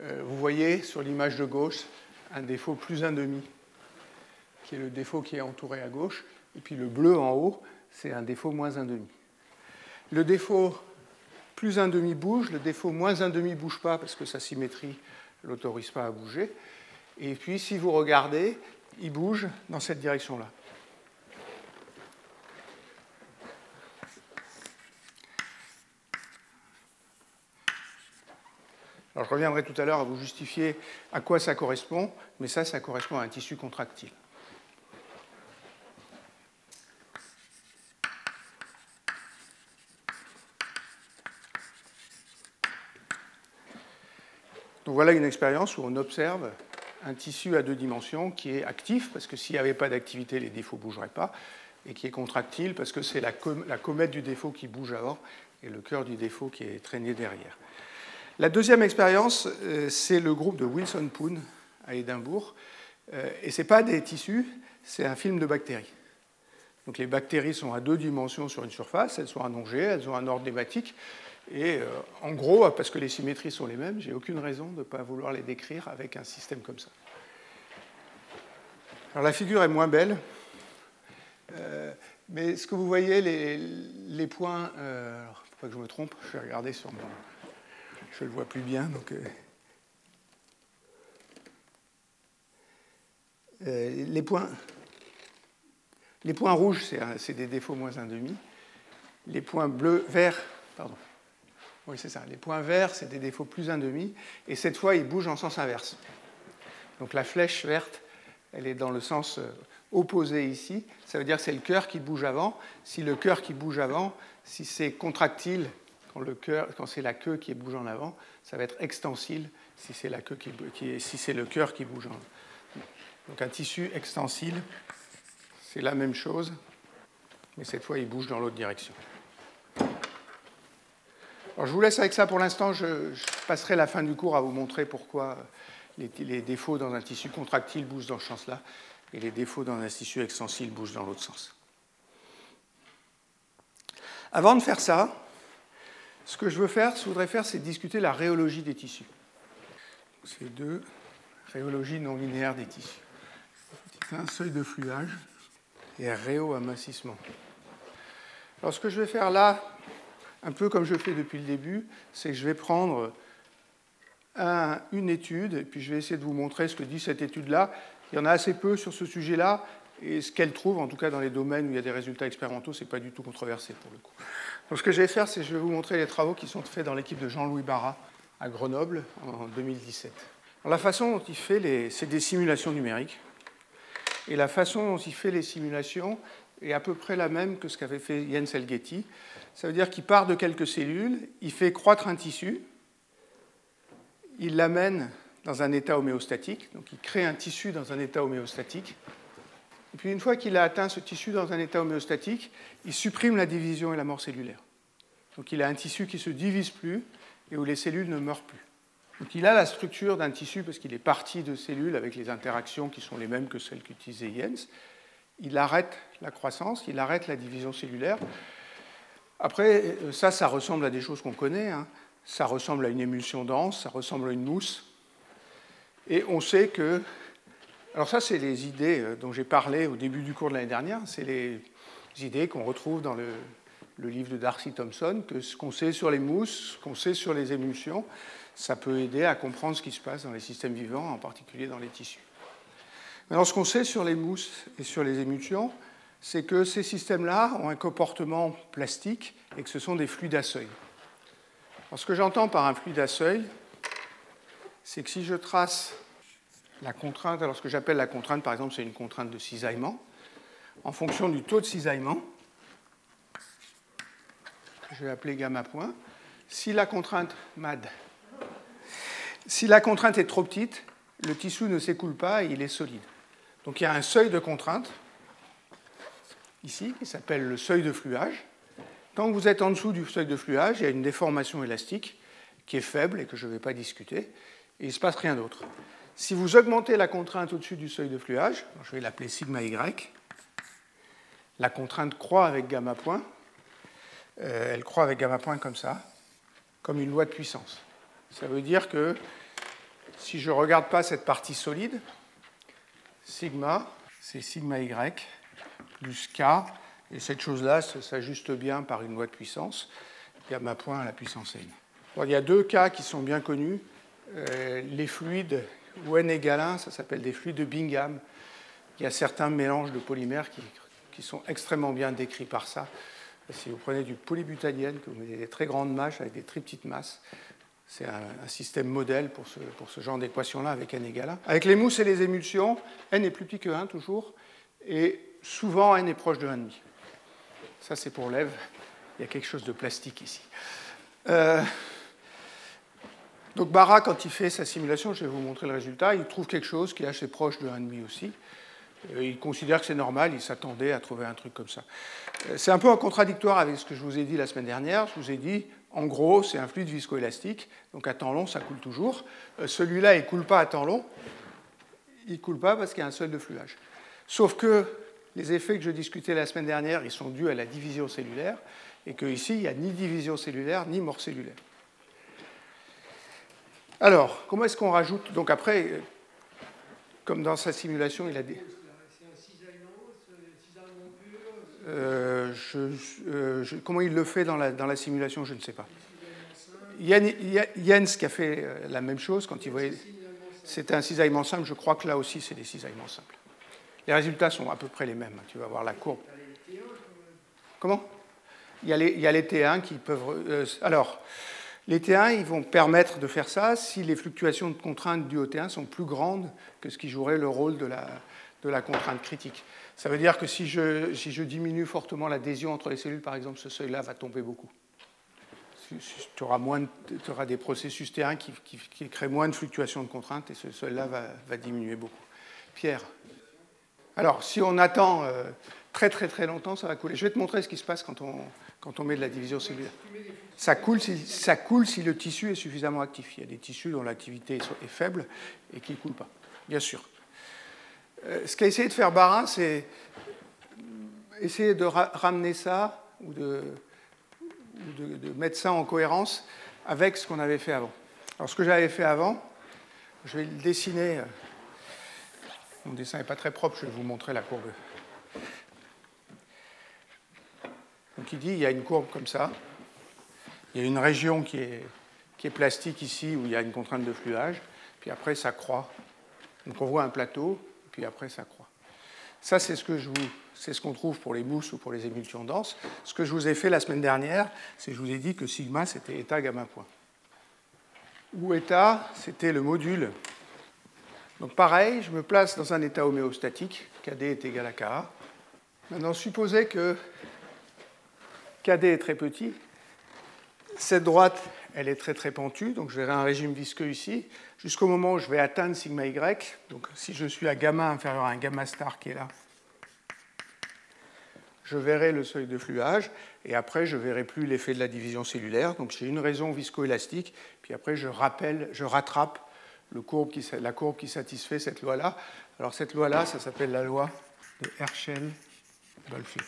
Euh, vous voyez sur l'image de gauche un défaut plus un demi, qui est le défaut qui est entouré à gauche, et puis le bleu en haut, c'est un défaut moins un demi. Le défaut plus un demi bouge, le défaut moins un demi bouge pas parce que sa symétrie ne l'autorise pas à bouger. Et puis si vous regardez, il bouge dans cette direction-là. Alors je reviendrai tout à l'heure à vous justifier à quoi ça correspond, mais ça, ça correspond à un tissu contractile. Voilà une expérience où on observe un tissu à deux dimensions qui est actif, parce que s'il n'y avait pas d'activité, les défauts ne bougeraient pas, et qui est contractile, parce que c'est la, comète du défaut qui bouge avant, et le cœur du défaut qui est traîné derrière. La deuxième expérience, euh, c'est le groupe de Wilson Poon à Édimbourg, euh, et ce n'est pas des tissus, c'est un film de bactéries. Donc les bactéries sont à deux dimensions sur une surface, elles sont allongées, elles ont un ordre nématique, et euh, en gros, parce que les symétries sont les mêmes, j'ai aucune raison de ne pas vouloir les décrire avec un système comme ça. Alors la figure est moins belle, euh, mais ce que vous voyez, les, points, euh, alors, faut pas que je me trompe, je vais regarder sur mon, je le vois plus bien, donc. les points, les points rouges, c'est des défauts moins 1,5. les points bleus, verts, pardon. Oui, c'est ça. Les points verts, c'est des défauts plus 1,5. Et cette fois, ils bougent en sens inverse. Donc la flèche verte, elle est dans le sens euh, opposé ici. Ça veut dire que c'est le cœur qui bouge avant. Si le cœur qui bouge avant, si c'est contractile quand, le quand c'est la queue qui bouge en avant, ça va être extensile si c'est, la queue qui, si c'est le cœur qui bouge en avant. Donc un tissu extensile, c'est la même chose, mais cette fois il bouge dans l'autre direction. Alors, je vous laisse avec ça pour l'instant. Je, passerai la fin du cours à vous montrer pourquoi les, les défauts dans un tissu contractile bougent dans ce sens-là et les défauts dans un tissu extensile bougent dans l'autre sens. Avant de faire ça, ce que je veux faire, ce que je voudrais faire, c'est discuter la rhéologie des tissus. C'est deux, rhéologie non linéaire des tissus. Un seuil de fluage et un réo-amincissement. Alors ce que je vais faire là, un peu comme je fais depuis le début, c'est que je vais prendre une étude et puis je vais essayer de vous montrer ce que dit cette étude-là. Il y en a assez peu sur ce sujet-là et ce qu'elle trouve, en tout cas dans les domaines où il y a des résultats expérimentaux, ce n'est pas du tout controversé pour le coup. Donc ce que je vais faire, c'est que je vais vous montrer les travaux qui sont faits dans l'équipe de Jean-Louis Barra à Grenoble en 2017. la façon dont il fait, les... c'est des simulations numériques. Et la façon dont il fait les simulations est à peu près la même que ce qu'avait fait Jens Elgetti. Ça veut dire qu'il part de quelques cellules, il fait croître un tissu, il l'amène dans un état homéostatique, donc il crée un tissu dans un état homéostatique. Et puis une fois qu'il a atteint ce tissu dans un état homéostatique, il supprime la division et la mort cellulaire. Donc il a un tissu qui ne se divise plus et où les cellules ne meurent plus. Donc il a la structure d'un tissu parce qu'il est parti de cellules avec les interactions qui sont les mêmes que celles qu'utilisait Jens. Il arrête la croissance, il arrête la division cellulaire. Après, ça, ça ressemble à des choses qu'on connaît. Hein. Ça ressemble à une émulsion dense, ça ressemble à une mousse. Et on sait que. Alors, ça, c'est les idées euh, dont j'ai parlé au début du cours de l'année dernière. C'est les idées qu'on retrouve dans le, livre de Darcy Thompson, que ce qu'on sait sur les mousses, ce qu'on sait sur les émulsions, ça peut aider à comprendre ce qui se passe dans les systèmes vivants, en particulier dans les tissus. Maintenant, ce qu'on sait sur les mousses et sur les émulsions, c'est que ces systèmes-là ont un comportement plastique et que ce sont des fluides à seuil. Ce que j'entends par un fluide à seuil, c'est que si je trace la contrainte, alors ce que j'appelle la contrainte, par exemple, c'est une contrainte de cisaillement, en fonction du taux de cisaillement, je vais appeler gamma point, si la contrainte MAD si la contrainte est trop petite, le tissu ne s'écoule pas et il est solide. Donc il y a un seuil de contrainte, ici, qui s'appelle le seuil de fluage. Que vous êtes en dessous du seuil de fluage, il y a une déformation élastique qui est faible et que je ne vais pas discuter, il ne se passe rien d'autre. Si vous augmentez la contrainte au-dessus du seuil de fluage, je vais l'appeler sigma y, la contrainte croît avec gamma point, euh, elle croît avec gamma point comme ça, comme une loi de puissance. Ça veut dire que si je ne regarde pas cette partie solide, sigma, c'est sigma y plus k, et cette chose-là s'ajuste bien par une loi de puissance, gamma point à la puissance n. il y a deux cas qui sont bien connus. Euh, les fluides où n égale 1, ça s'appelle des fluides de Bingham. Il y a certains mélanges de polymères qui, sont extrêmement bien décrits par ça. Si vous prenez du polybutadienne, que vous mettez des très grandes masses avec des très petites masses, c'est un, système modèle pour ce, pour ce genre d'équation-là avec n égale 1. Avec les mousses et les émulsions, n est plus petit que 1 toujours, et souvent n est proche de 1,5. Ça, c'est pour l'Ève. Il y a quelque chose de plastique ici. Euh, donc Barra, quand il fait sa simulation, je vais vous montrer le résultat, il trouve quelque chose qui est assez proche de 1,5 aussi. Euh, il considère que c'est normal, il s'attendait à trouver un truc comme ça. Euh, c'est un peu contradictoire avec ce que je vous ai dit la semaine dernière. Je vous ai dit, en gros, c'est un fluide viscoélastique, donc à temps long, ça coule toujours. Celui-là, il ne coule pas à temps long, il ne coule pas parce qu'il y a un seuil de fluage. Sauf que les effets que je discutais la semaine dernière, ils sont dus à la division cellulaire, et qu'ici, il n'y a ni division cellulaire, ni mort cellulaire. Alors, comment est-ce qu'on rajoute Donc après, comme dans sa simulation, il a des... Euh, euh, comment il le fait dans la, dans la simulation, je ne sais pas. Jens qui a fait euh, la même chose quand il voyait. C'était un cisaillement simple, je crois que là aussi c'est des cisaillements simples. Les résultats sont à peu près les mêmes, tu vas voir la courbe. Comment? Il y a les, T1 qui peuvent. alors, les T1, ils vont permettre de faire ça si les fluctuations de contrainte dues au T1 sont plus grandes que ce qui jouerait le rôle de la, de contrainte critique. Ça veut dire que si je, diminue fortement l'adhésion entre les cellules, par exemple, ce seuil-là va tomber beaucoup. Tu auras, moins auras des processus T1 qui, créent moins de fluctuations de contrainte et ce seuil-là va, diminuer beaucoup. Pierre? Alors, si on attend euh, très très très longtemps, ça va couler. Je vais te montrer ce qui se passe quand on, quand on met de la division cellulaire. Ça coule, si, ça coule si le tissu est suffisamment actif. Il y a des tissus dont l'activité est faible et qui ne coulent pas, bien sûr. Euh, ce qu'a essayé de faire Barin, c'est essayer de ramener ça ou, de, de, mettre ça en cohérence avec ce qu'on avait fait avant. Alors, ce que j'avais fait avant, je vais le dessiner. Mon dessin n'est pas très propre, je vais vous montrer la courbe. Donc, il dit il y a une courbe comme ça. Il y a une région qui est, plastique ici où il y a une contrainte de fluage. Puis après, ça croît. Donc, on voit un plateau puis après ça croît. Ça, c'est ce que ce qu'on trouve pour les mousses ou pour les émulsions denses. Ce que je vous ai fait la semaine dernière, c'est que je vous ai dit que sigma, c'était état gamma point. Où état, c'était le module. Donc pareil, je me place dans un état homéostatique, KD est égal à KA. Maintenant, supposez que KD est très petit. Cette droite, elle est très très pentue, donc je verrai un régime visqueux ici jusqu'au moment où je vais atteindre sigma y. Donc si je suis à gamma inférieur à un gamma star qui est là, je verrai le seuil de fluage, et après je ne verrai plus l'effet de la division cellulaire. Donc j'ai une raison viscoélastique, puis après je rappelle, je rattrape la courbe qui satisfait cette loi-là. Alors cette loi-là, ça s'appelle la loi de Herschel-Dolphy.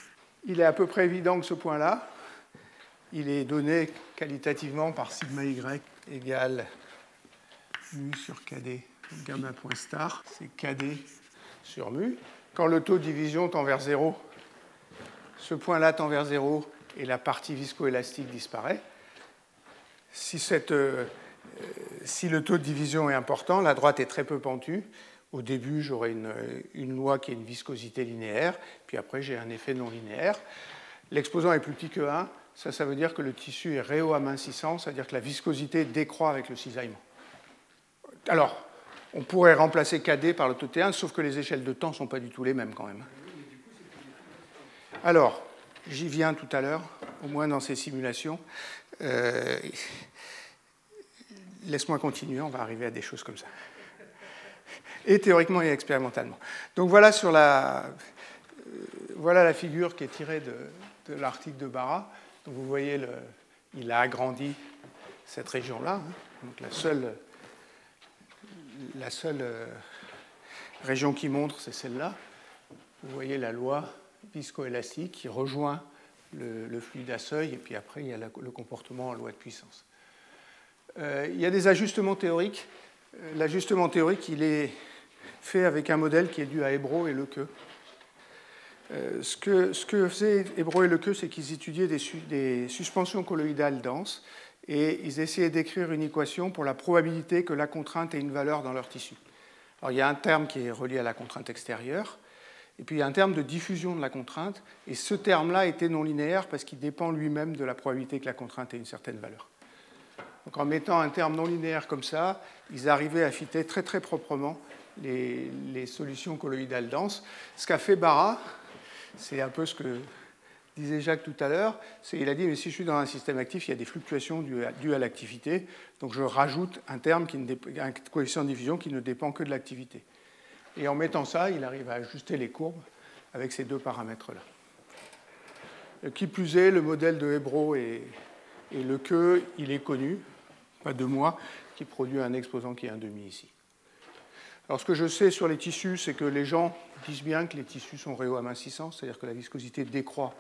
Il est à peu près évident que ce point-là, il est donné qualitativement par sigma y égale mu sur KD, gamma point star, c'est KD sur mu. Quand le taux de division tend vers 0, ce point-là tend vers 0 et la partie viscoélastique disparaît. Si, cette, euh, si, le taux de division est important, la droite est très peu pentue. Au début, j'aurai une, loi qui est une viscosité linéaire, puis après, j'ai un effet non linéaire. L'exposant est plus petit que 1, ça, ça veut dire que le tissu est réo-amincissant, c'est-à-dire que la viscosité décroît avec le cisaillement. Alors, on pourrait remplacer KD par le taux T1, sauf que les échelles de temps ne sont pas du tout les mêmes quand même. Alors, j'y viens tout à l'heure, au moins dans ces simulations. Euh, laisse-moi continuer, on va arriver à des choses comme ça. Et théoriquement et expérimentalement. Donc voilà sur la, euh, voilà la figure qui est tirée de, l'article de Barra. Donc vous voyez, le, il a agrandi cette région-là. Hein. donc la seule la seule euh, région qui montre, c'est celle-là. Vous voyez la loi viscoélastique qui rejoint le, fluide à seuil, et puis après, il y a le comportement en loi de puissance. Euh, il y a des ajustements théoriques. Euh, l'ajustement théorique, il est fait avec un modèle qui est dû à Hébro et Lequeux. ce, que, ce que faisaient Hébro et Lequeux, c'est qu'ils étudiaient des, des suspensions colloïdales denses et ils essayaient d'écrire une équation pour la probabilité que la contrainte ait une valeur dans leur tissu. Alors il y a un terme qui est relié à la contrainte extérieure, et puis il y a un terme de diffusion de la contrainte, et ce terme-là était non linéaire parce qu'il dépend lui-même de la probabilité que la contrainte ait une certaine valeur. Donc en mettant un terme non linéaire comme ça, ils arrivaient à fitter très très proprement les, solutions colloïdales denses. Ce qu'a fait Barra, c'est un peu ce que disait Jacques tout à l'heure, il a dit, mais si je suis dans un système actif, il y a des fluctuations dues à, l'activité, donc je rajoute un terme, qui un coefficient de diffusion qui ne dépend que de l'activité. Et en mettant ça, il arrive à ajuster les courbes avec ces deux paramètres-là. Qui plus est, le modèle de Hébro et, et le que, il est connu, pas de moi, qui produit un exposant qui est un demi ici. Alors ce que je sais sur les tissus, c'est que les gens disent bien que les tissus sont réo-amincissants, c'est-à-dire que la viscosité décroît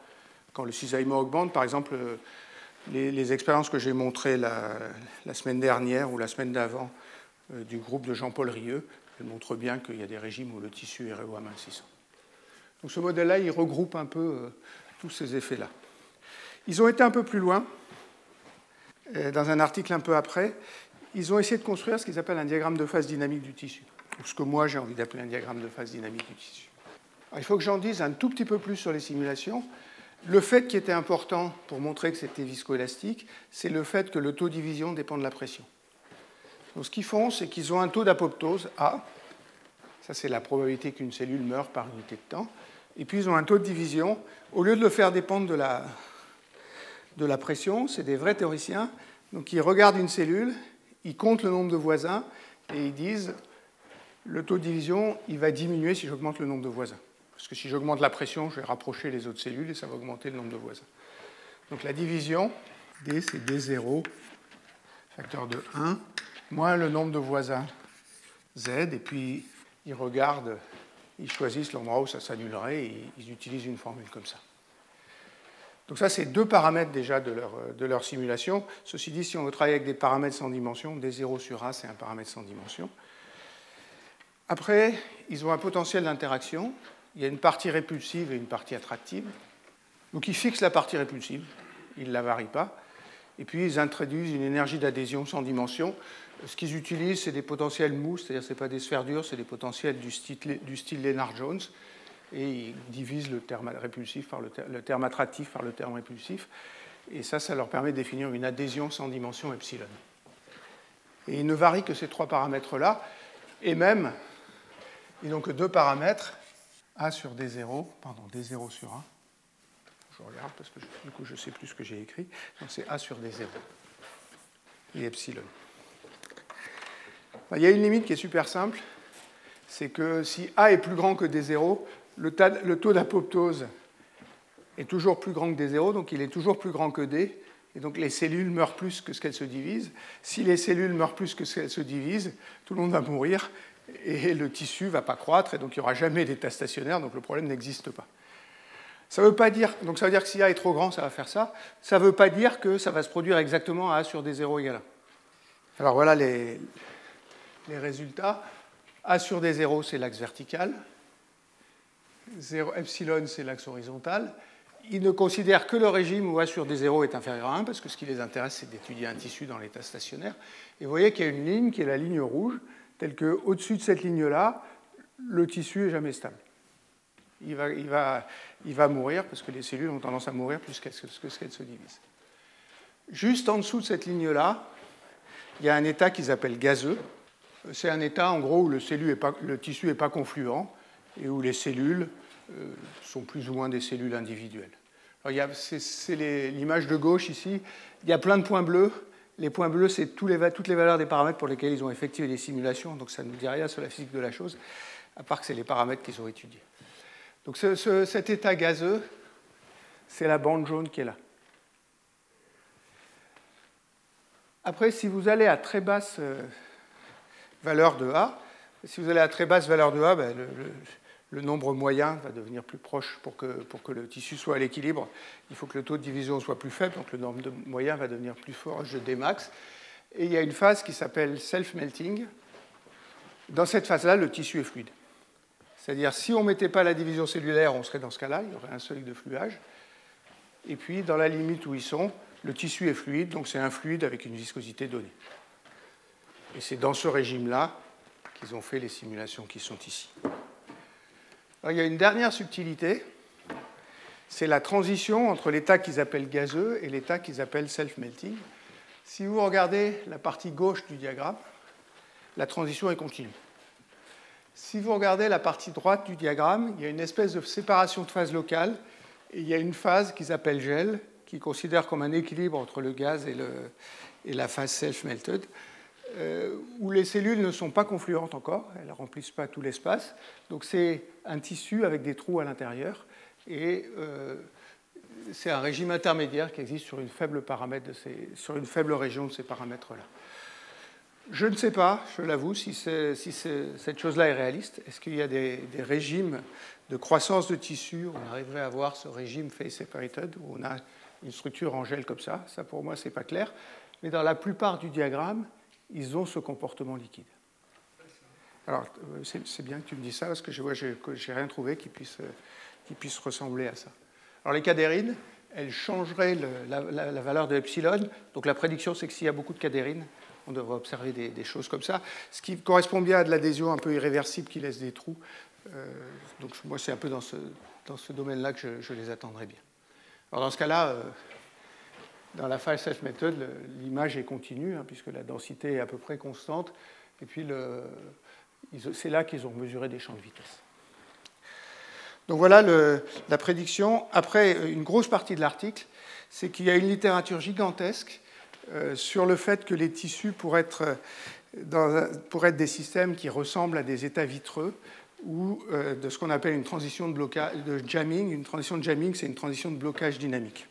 quand le cisaillement augmente. Par exemple, les, expériences que j'ai montrées la, semaine dernière ou la semaine d'avant euh, du groupe de Jean-Paul Rieux, elles montrent bien qu'il y a des régimes où le tissu est réo-amincissant. Donc ce modèle-là, il regroupe un peu euh, tous ces effets-là. Ils ont été un peu plus loin, dans un article un peu après, ils ont essayé de construire ce qu'ils appellent un diagramme de phase dynamique du tissu, ce que moi j'ai envie d'appeler un diagramme de phase dynamique du tissu. il faut que j'en dise un tout petit peu plus sur les simulations, Le fait qui était important pour montrer que c'était viscoélastique, c'est le fait que le taux de division dépend de la pression. Donc ce qu'ils font, c'est qu'ils ont un taux d'apoptose A, ça c'est la probabilité qu'une cellule meure par unité de temps, et puis ils ont un taux de division, au lieu de le faire dépendre de la, de la pression, c'est des vrais théoriciens, donc ils regardent une cellule, ils comptent le nombre de voisins, et ils disent, le taux de division, il va diminuer si j'augmente le nombre de voisins. Parce que si j'augmente la pression, je vais rapprocher les autres cellules et ça va augmenter le nombre de voisins. Donc la division, D, c'est D0, facteur de 1, moins le nombre de voisins, Z, et puis ils regardent, ils choisissent l'endroit où ça s'annulerait et ils utilisent une formule comme ça. Donc ça, c'est deux paramètres déjà de leur, de leur, simulation. Ceci dit, si on veut travailler avec des paramètres sans dimension, D0 sur A, c'est un paramètre sans dimension. Après, ils ont un potentiel d'interaction il y a une partie répulsive et une partie attractive. Donc ils fixent la partie répulsive, ils ne la varient pas, et puis ils introduisent une énergie d'adhésion sans dimension. Ce qu'ils utilisent, c'est des potentiels mous, c'est-à-dire ce pas des sphères dures, c'est des potentiels du style, du style Lennard-Jones, et ils divisent le terme répulsif par le, le, terme attractif par le terme répulsif, et ça, ça leur permet de définir une adhésion sans dimension epsilon. Et ils ne varient que ces trois paramètres-là, et même, ils n'ont que deux paramètres, a sur D0, pardon, D0 sur A. Je regarde parce que du coup je ne sais plus ce que j'ai écrit. Donc c'est A sur D0 et epsilon. Il y a une limite qui est super simple, c'est que si A est plus grand que D0, le, taux d'apoptose est toujours plus grand que D0, donc il est toujours plus grand que D, et donc les cellules meurent plus que ce qu'elles se divisent. Si les cellules meurent plus que ce qu'elles se divisent, tout le monde va mourir, et le tissu ne va pas croître, et donc il n'y aura jamais d'état stationnaire, donc le problème n'existe pas. Ça veut pas dire, donc ça veut dire que si A est trop grand, ça va faire ça. Ça ne veut pas dire que ça va se produire exactement à A sur D0 égale 1. Alors voilà les résultats. A sur D0, c'est l'axe vertical. 0, epsilon, c'est l'axe horizontal. Ils ne considèrent que le régime où A sur D0 est inférieur à 1, parce que ce qui les intéresse, c'est d'étudier un tissu dans l'état stationnaire. Et vous voyez qu'il y a une ligne qui est la ligne rouge, tel qu'au-dessus de cette ligne-là, le tissu est jamais stable. Il va, il, va, il va, mourir parce que les cellules ont tendance à mourir plus qu'elles se divisent. Juste en dessous de cette ligne-là, il y a un état qu'ils appellent gazeux. C'est un état en gros où le, pas, le tissu n'est pas confluent et où les cellules euh, sont plus ou moins des cellules individuelles. C'est l'image de gauche ici. Il y a plein de points bleus les points bleus, c'est toutes les valeurs des paramètres pour lesquels ils ont effectué des simulations, donc ça ne nous dit rien sur la physique de la chose, à part que c'est les paramètres qu'ils ont étudiés. Donc cet état gazeux, c'est la bande jaune qui est là. Après, si vous allez à très basse euh, valeur de A, si vous allez à très basse valeur de A, ben, le, nombre moyen va devenir plus proche pour que, le tissu soit à l'équilibre. Il faut que le taux de division soit plus faible, donc le nombre moyen va devenir plus fort, je démax. Et il y a une phase qui s'appelle self-melting. Dans cette phase-là, le tissu est fluide. C'est-à-dire, si on ne mettait pas la division cellulaire, on serait dans ce cas-là, il y aurait un seuil de fluage. Et puis, dans la limite où ils sont, le tissu est fluide, donc c'est un fluide avec une viscosité donnée. Et c'est dans ce régime-là qu'ils ont fait les simulations qui sont ici il y a une dernière subtilité, c'est la transition entre l'état qu'ils appellent gazeux et l'état qu'ils appellent self-melting. Si vous regardez la partie gauche du diagramme, la transition est continue. Si vous regardez la partie droite du diagramme, il y a une espèce de séparation de phase locale et il y a une phase qu'ils appellent gel, qui considère comme un équilibre entre le gaz et, et la phase self-melted. Euh, où les cellules ne sont pas confluentes encore, elles ne remplissent pas tout l'espace. Donc c'est un tissu avec des trous à l'intérieur et euh, c'est un régime intermédiaire qui existe sur une faible, région de ces paramètres-là. Je ne sais pas, je l'avoue, si, cette chose-là est réaliste. Est-ce qu'il y a des, régimes de croissance de tissu? On arriverait à avoir ce régime face separated, où on a une structure en gel comme ça Ça, pour moi, ce n'est pas clair. Mais dans la plupart du diagramme, ils ont ce comportement liquide. Alors, euh, c'est bien que tu me dis ça, parce que je vois n'ai rien trouvé qui puisse, euh, qui puisse ressembler à ça. Alors, les cadérines, elles changeraient la, valeur de epsilon. Donc, la prédiction, c'est que s'il y a beaucoup de cadérines, on devrait observer des, choses comme ça, ce qui correspond bien à de l'adhésion un peu irréversible qui laisse des trous. Euh, donc, moi, c'est un peu dans ce, dans ce domaine-là que je, les attendrai bien. Alors dans ce cas-là, dans la self method, l'image est continue, hein, puisque la densité est à peu près constante. Et puis c'est là qu'ils ont mesuré des champs de vitesse. Donc voilà la prédiction. Après, une grosse partie de l'article, c'est qu'il y a une littérature gigantesque euh, sur le fait que les tissus pourraient être, des systèmes qui ressemblent à des états vitreux ou euh, de ce qu'on appelle une transition de, de jamming. Une transition de jamming, c'est une transition de blocage dynamique.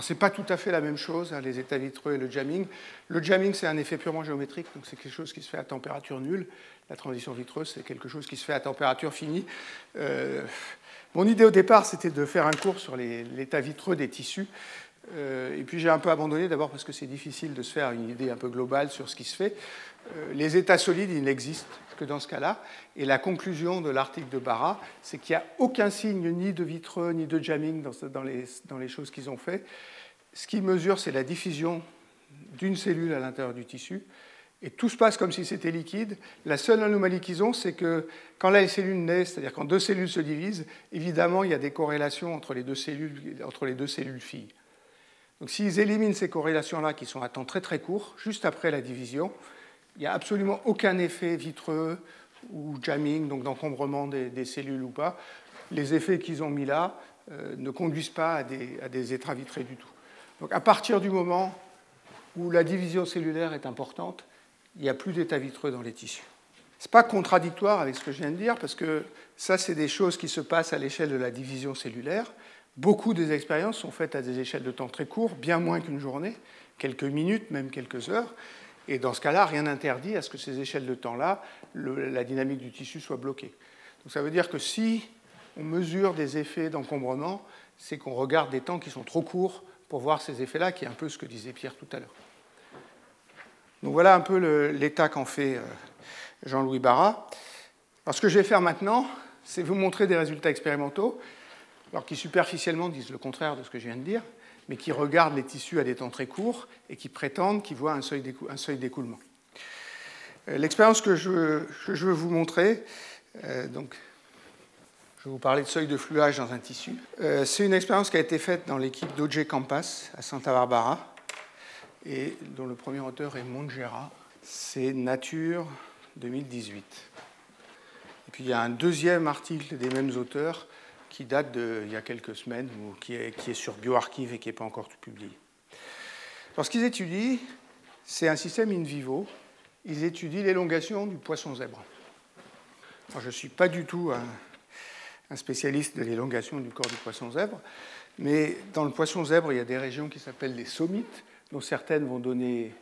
Ce n'est pas tout à fait la même chose, hein, les états vitreux et le jamming. Le jamming, c'est un effet purement géométrique, donc c'est quelque chose qui se fait à température nulle. La transition vitreuse, c'est quelque chose qui se fait à température finie. Euh, mon idée au départ, c'était de faire un cours sur l'état vitreux des tissus. Euh, et puis j'ai un peu abandonné, d'abord parce que c'est difficile de se faire une idée un peu globale sur ce qui se fait. Euh, les états solides, ils n'existent que dans ce cas-là. Et la conclusion de l'article de Barra, c'est qu'il n'y a aucun signe ni de vitreux ni de jamming dans, les, choses qu'ils ont fait. Ce qu'ils mesurent, c'est la diffusion d'une cellule à l'intérieur du tissu. Et tout se passe comme si c'était liquide. La seule anomalie qu'ils ont, c'est que quand les cellules naissent, c'est-à-dire quand deux cellules se divisent, évidemment, il y a des corrélations entre les deux cellules, entre les deux cellules filles. Donc s'ils éliminent ces corrélations-là, qui sont à temps très très court, juste après la division, il n'y a absolument aucun effet vitreux ou jamming, donc d'encombrement des, cellules ou pas. Les effets qu'ils ont mis là euh, ne conduisent pas à des, à des états vitrés du tout. Donc à partir du moment où la division cellulaire est importante, il n'y a plus d'état vitreux dans les tissus. Ce n'est pas contradictoire avec ce que je viens de dire, parce que ça, c'est des choses qui se passent à l'échelle de la division cellulaire. Beaucoup des expériences sont faites à des échelles de temps très courtes, bien moins qu'une journée, quelques minutes, même quelques heures. Et dans ce cas-là, rien n'interdit à ce que ces échelles de temps-là, la dynamique du tissu soit bloquée. Donc ça veut dire que si on mesure des effets d'encombrement, c'est qu'on regarde des temps qui sont trop courts pour voir ces effets-là, qui est un peu ce que disait Pierre tout à l'heure. Donc voilà un peu l'état qu'en fait euh, Jean-Louis Barra. Alors ce que je vais faire maintenant, c'est vous montrer des résultats expérimentaux, alors qui superficiellement disent le contraire de ce que je viens de dire, mais qui regardent les tissus à des temps très courts et qui prétendent qu'ils voient un seuil d'écoulement. Euh, l'expérience que je, veux vous montrer, euh, donc, je vais vous parler de seuil de fluage dans un tissu. c'est une expérience qui a été faite dans l'équipe d'OJ Campas à Santa Barbara et dont le premier auteur est Mongera. C'est Nature 2018. Et puis il y a un deuxième article des mêmes auteurs qui date d'il y a quelques semaines, ou qui est, qui est sur BioArchive et qui n'est pas encore tout publié. Ce qu'ils étudient, c'est un système in vivo. Ils étudient l'élongation du poisson zèbre. je ne suis pas du tout un, spécialiste de l'élongation du corps du poisson zèbre, mais dans le poisson zèbre, il y a des régions qui s'appellent les sommites, dont certaines vont donner,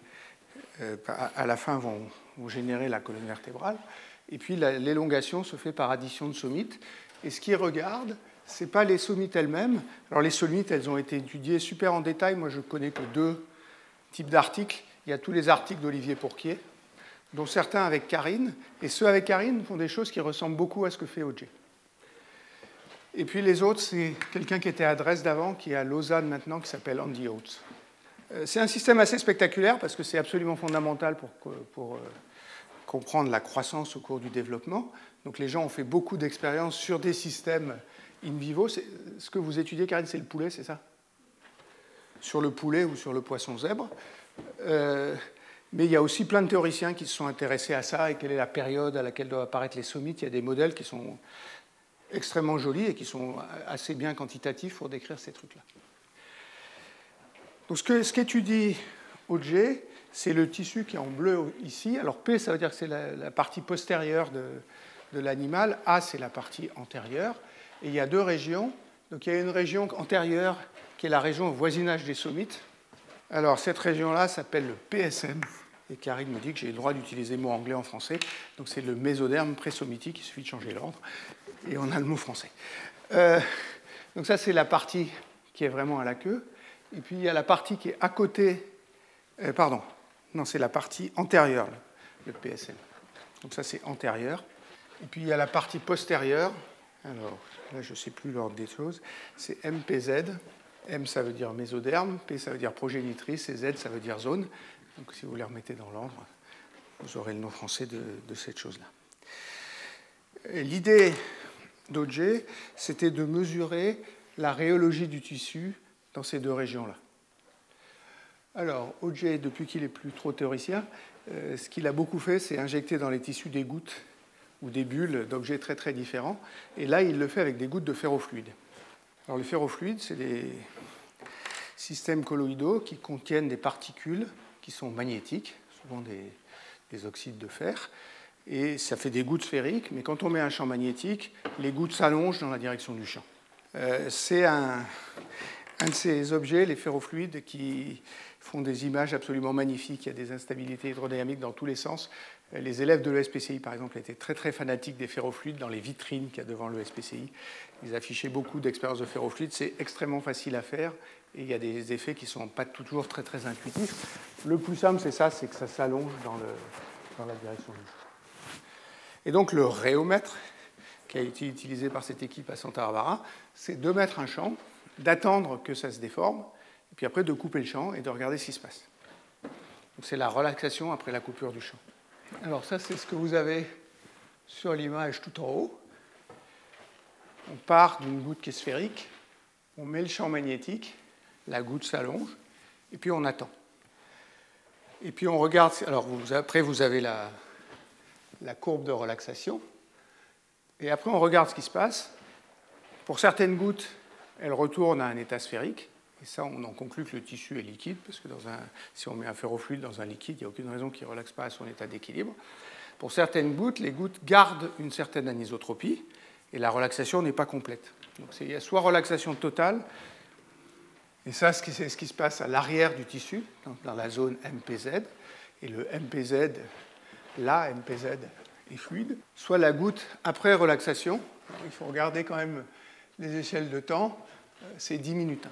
euh, à la fin, vont, générer la colonne vertébrale. Et puis l'élongation se fait par addition de sommites. Et ce qu'ils regardent, ce n'est pas les sommites elles-mêmes. Alors les sommites, elles ont été étudiées super en détail. Moi, je connais que deux types d'articles. Il y a tous les articles d'Olivier Pourquier, dont certains avec Karine. Et ceux avec Karine font des choses qui ressemblent beaucoup à ce que fait OJ. Et puis les autres, c'est quelqu'un qui était à Dresde d'avant, qui est à Lausanne maintenant, qui s'appelle Andy Oates. Euh, c'est un système assez spectaculaire parce que c'est absolument fondamental pour, euh, comprendre la croissance au cours du développement. Donc les gens ont fait beaucoup d'expériences sur des systèmes in vivo. Ce que vous étudiez, Karine, c'est le poulet, c'est ça? Sur le poulet ou sur le poisson zèbre. Euh, mais il y a aussi plein de théoriciens qui se sont intéressés à ça et quelle est la période à laquelle doivent apparaître les sommites. Il y a des modèles qui sont extrêmement jolis et qui sont assez bien quantitatifs pour décrire ces trucs-là. Donc ce qu'étudie ce c'est le tissu qui est en bleu ici. Alors P, ça veut dire que c'est la, partie postérieure de, de l'animal, A, c'est la partie antérieure. Et il y a deux régions. Donc il y a une région antérieure qui est la région au voisinage des sommites. Alors cette région-là s'appelle le PSM. Et Karine me dit que j'ai le droit d'utiliser le mot anglais en français. Donc c'est le mésoderme présomitique, il suffit de changer l'ordre. Et on a le mot français. Euh, donc ça c'est la partie qui est vraiment à la queue. Et puis il y a la partie qui est à côté, euh, pardon, non, c'est la partie antérieure, le PSM. Donc ça c'est antérieur. Et puis il y a la partie postérieure. Alors là je ne sais plus l'ordre des choses. C'est MPZ. M ça veut dire mésoderme, P ça veut dire progénitrice et Z ça veut dire zone. Donc si vous les remettez dans l'ordre, vous aurez le nom français de, cette chose-là. L'idée d'OJ, c'était de mesurer la rhéologie du tissu dans ces deux régions-là. Alors, Auger, depuis qu'il est plus trop théoricien, euh, ce qu'il a beaucoup fait, c'est injecter dans les tissus des gouttes ou des bulles d'objets très très différents. Et là, il le fait avec des gouttes de ferrofluide. Alors, les ferrofluides, c'est des systèmes colloïdaux qui contiennent des particules qui sont magnétiques, souvent des, des oxydes de fer, et ça fait des gouttes sphériques, mais quand on met un champ magnétique, les gouttes s'allongent dans la direction du champ. Euh, c'est un, un, de ces objets, les ferrofluides, qui font des images absolument magnifiques. Il y a des instabilités hydrodynamiques dans tous les sens. Les élèves de l'ESPCI, par exemple, étaient très très fanatiques des ferrofluides dans les vitrines qu'il y a devant l'ESPCI. Ils affichaient beaucoup d'expériences de ferrofluides. C'est extrêmement facile à faire et il y a des effets qui ne sont pas toujours très très intuitifs. Le plus simple, c'est ça, c'est que ça s'allonge dans, la direction du champ. Et donc le réomètre, qui a été utilisé par cette équipe à Santa Barbara, c'est de mettre un champ, d'attendre que ça se déforme, et puis après de couper le champ et de regarder ce qui se passe. C'est la relaxation après la coupure du champ. Alors ça, c'est ce que vous avez sur l'image tout en haut. On part d'une goutte qui est sphérique, on met le champ magnétique, la goutte s'allonge, et puis on attend. Et puis on regarde, alors après vous avez la courbe de relaxation. Et après, on regarde ce qui se passe. Pour certaines gouttes, elles retournent à un état sphérique. Et ça, on en conclut que le tissu est liquide, parce que si on met un ferrofluide dans un liquide, il n'y a aucune raison qu'il ne relaxe pas à son état d'équilibre. Pour certaines gouttes, les gouttes gardent une certaine anisotropie, et la relaxation n'est pas complète. Donc il y a soit relaxation totale, et ça, c'est ce qui se passe à l'arrière du tissu, dans la zone MPZ, et le MPZ là, MPZ est fluide, soit la goutte après relaxation. il faut regarder quand même les échelles de temps, c'est 10 minutes.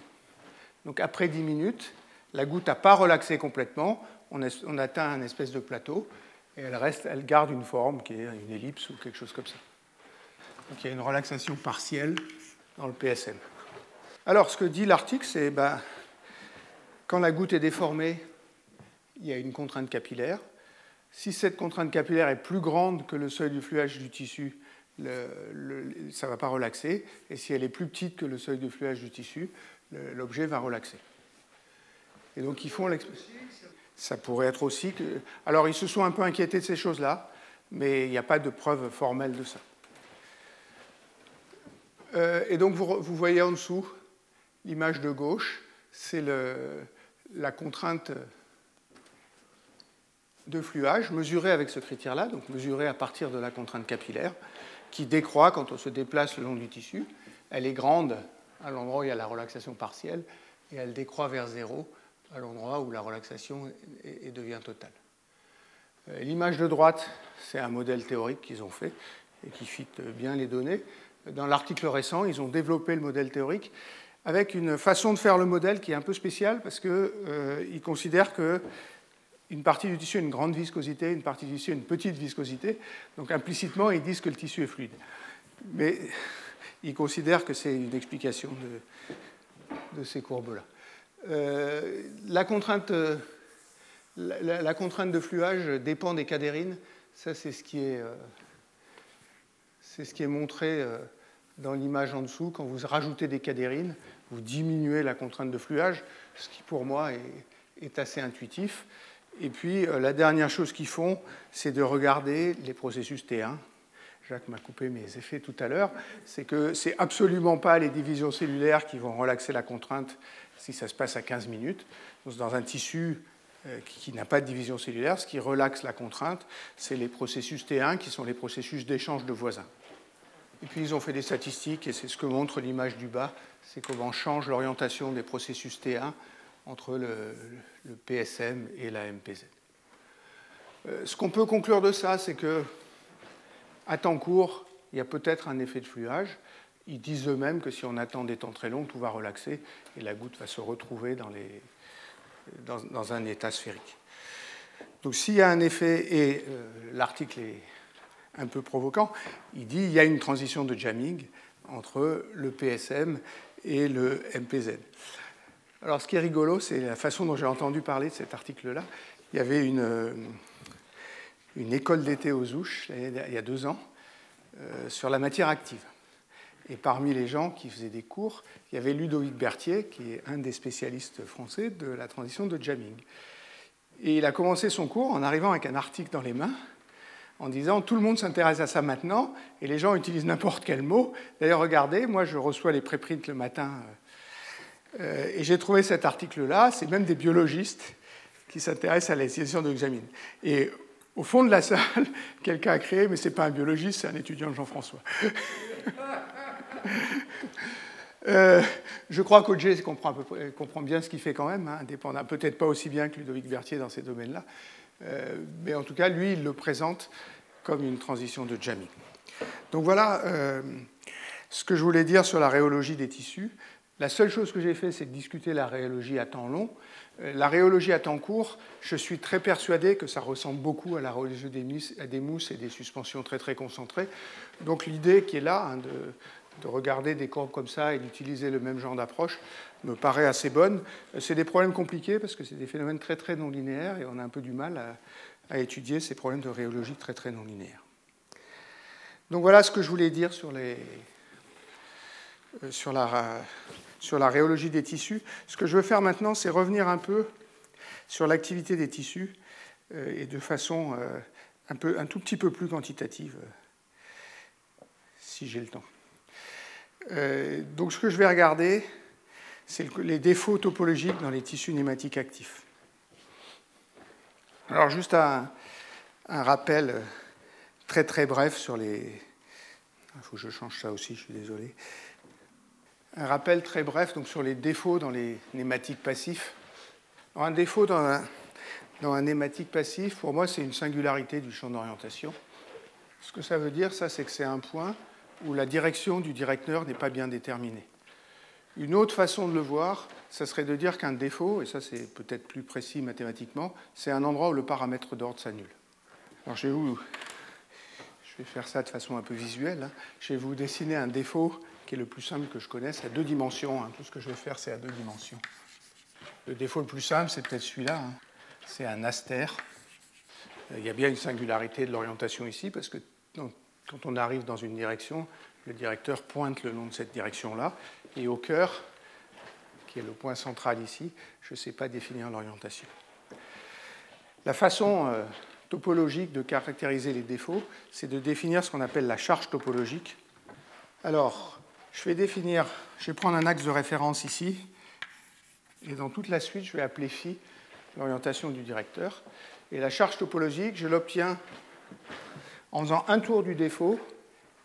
Donc après 10 minutes, la goutte n'a pas relaxé complètement, on, atteint un espèce de plateau, et elle, reste, elle garde une forme qui est une ellipse ou quelque chose comme ça. Donc il y a une relaxation partielle dans le PSM. Alors ce que dit l'article, c'est ben, quand la goutte est déformée, il y a une contrainte capillaire. Si cette contrainte capillaire est plus grande que le seuil du fluage du tissu, ça ne va pas relaxer. Et si elle est plus petite que le seuil de fluage du tissu, l'objet va relaxer. Et donc ils font Ça pourrait être aussi. Alors ils se sont un peu inquiétés de ces choses-là, mais il n'y a pas de preuve formelle de ça. Euh, et donc vous, voyez en dessous l'image de gauche, c'est la contrainte de fluage mesuré avec ce critère-là, donc mesuré à partir de la contrainte capillaire, qui décroît quand on se déplace le long du tissu. Elle est grande à l'endroit où il y a la relaxation partielle et elle décroît vers zéro à l'endroit où la relaxation devient totale. Euh, l'image de droite, c'est un modèle théorique qu'ils ont fait et qui fit bien les données. Dans l'article récent, ils ont développé le modèle théorique avec une façon de faire le modèle qui est un peu spéciale parce qu'ils euh, considèrent que une partie du tissu a une grande viscosité, une partie du tissu a une petite viscosité. Donc implicitement, ils disent que le tissu est fluide. Mais ils considèrent que c'est une explication de, ces courbes-là. Euh, la, contrainte, de fluage dépend des cadérines. Ça, c'est ce qui est, euh, montré euh, dans l'image en dessous. Quand vous rajoutez des cadérines, vous diminuez la contrainte de fluage, ce qui pour moi est, assez intuitif. Et puis la dernière chose qu'ils font, c'est de regarder les processus T1. Jacques m'a coupé mes effets tout à l'heure. C'est que ce n'est absolument pas les divisions cellulaires qui vont relaxer la contrainte si ça se passe à 15 minutes. Dans un tissu euh, qui n'a pas de division cellulaire, ce qui relaxe la contrainte, c'est les processus T1 qui sont les processus d'échange de voisins. Et puis ils ont fait des statistiques, et c'est ce que montre l'image du bas, c'est comment change l'orientation des processus T1 entre le, PSM et la MPZ. Euh, ce qu'on peut conclure de ça, c'est que à temps court, il y a peut-être un effet de fluage. Ils disent eux-mêmes que si on attend des temps très longs, tout va relaxer et la goutte va se retrouver dans, un état sphérique. Donc s'il y a un effet, et euh, l'article est un peu provoquant, il dit qu'il y a une transition de jamming entre le PSM et le MPZ. Alors, ce qui est rigolo, c'est la façon dont j'ai entendu parler de cet article-là. Il y avait une, euh, une école d'été aux Ouches, il y a deux ans, euh, sur la matière active. Et parmi les gens qui faisaient des cours, il y avait Ludovic Berthier, qui est un des spécialistes français de la transition de jamming. Et il a commencé son cours en arrivant avec un article dans les mains, en disant tout le monde s'intéresse à ça maintenant, et les gens utilisent n'importe quel mot. D'ailleurs, regardez, moi je reçois les préprints le matin, euh, et j'ai trouvé cet article-là, c'est même des biologistes qui s'intéressent à l'utilisation de. Et au fond de la salle, *laughs* quelqu'un a créé, mais ce n'est pas un biologiste, c'est un étudiant de Jean-François. *laughs* Euh, je crois qu'Auger comprend, comprend, bien ce qu'il fait quand même, hein, indépendant, peut-être pas aussi bien que Ludovic Berthier dans ces domaines-là, euh, mais en tout cas, lui, il le présente comme une transition de jamming. Donc voilà euh, ce que je voulais dire sur la rhéologie des tissus. La seule chose que j'ai fait, c'est de discuter la rhéologie à temps long. Euh, la rhéologie à temps court, je suis très persuadé que ça ressemble beaucoup à la rhéologie des mousses, et des suspensions très très concentrées. Donc l'idée qui est là, hein, de, regarder des courbes comme ça et d'utiliser le même genre d'approche, me paraît assez bonne. Euh, c'est des problèmes compliqués parce que c'est des phénomènes très très non linéaires et on a un peu du mal à, étudier ces problèmes de rhéologie très très non linéaires. Donc voilà ce que je voulais dire sur, les, euh, sur la sur la rhéologie des tissus. Ce que je veux faire maintenant, c'est revenir un peu sur l'activité des tissus euh, et de façon euh, un, tout petit peu plus quantitative, euh, si j'ai le temps. donc ce que je vais regarder, c'est les défauts topologiques dans les tissus nématiques actifs. Alors juste un, un rappel très très bref sur les... Il faut que je change ça aussi, je suis désolé un rappel très bref donc, sur les défauts dans les nématiques passifs. un défaut dans un, nématique passif, pour moi, c'est une singularité du champ d'orientation. Ce que ça veut dire, ça, c'est que c'est un point où la direction du directeur n'est pas bien déterminée. Une autre façon de le voir, ça serait de dire qu'un défaut, et ça c'est peut-être plus précis mathématiquement, c'est un endroit où le paramètre d'ordre s'annule. Alors je vais, vous, je vais faire ça de façon un peu visuelle. Hein. Je vais vous dessiner un défaut qui est le plus simple que je connaisse, à deux dimensions. Hein. Tout ce que je vais faire, c'est à deux dimensions. Le défaut le plus simple, c'est peut-être celui-là. Hein. C'est un aster. Euh, il y a bien une singularité de l'orientation ici, parce que quand on arrive dans une direction, le directeur pointe le long de cette direction-là, et au cœur, qui est le point central ici, je ne sais pas définir l'orientation. La façon euh, topologique de caractériser les défauts, c'est de définir ce qu'on appelle la charge topologique. Alors, je vais définir, je vais prendre un axe de référence ici, et dans toute la suite, je vais appeler phi l'orientation du directeur. Et la charge topologique, je l'obtiens en faisant un tour du défaut,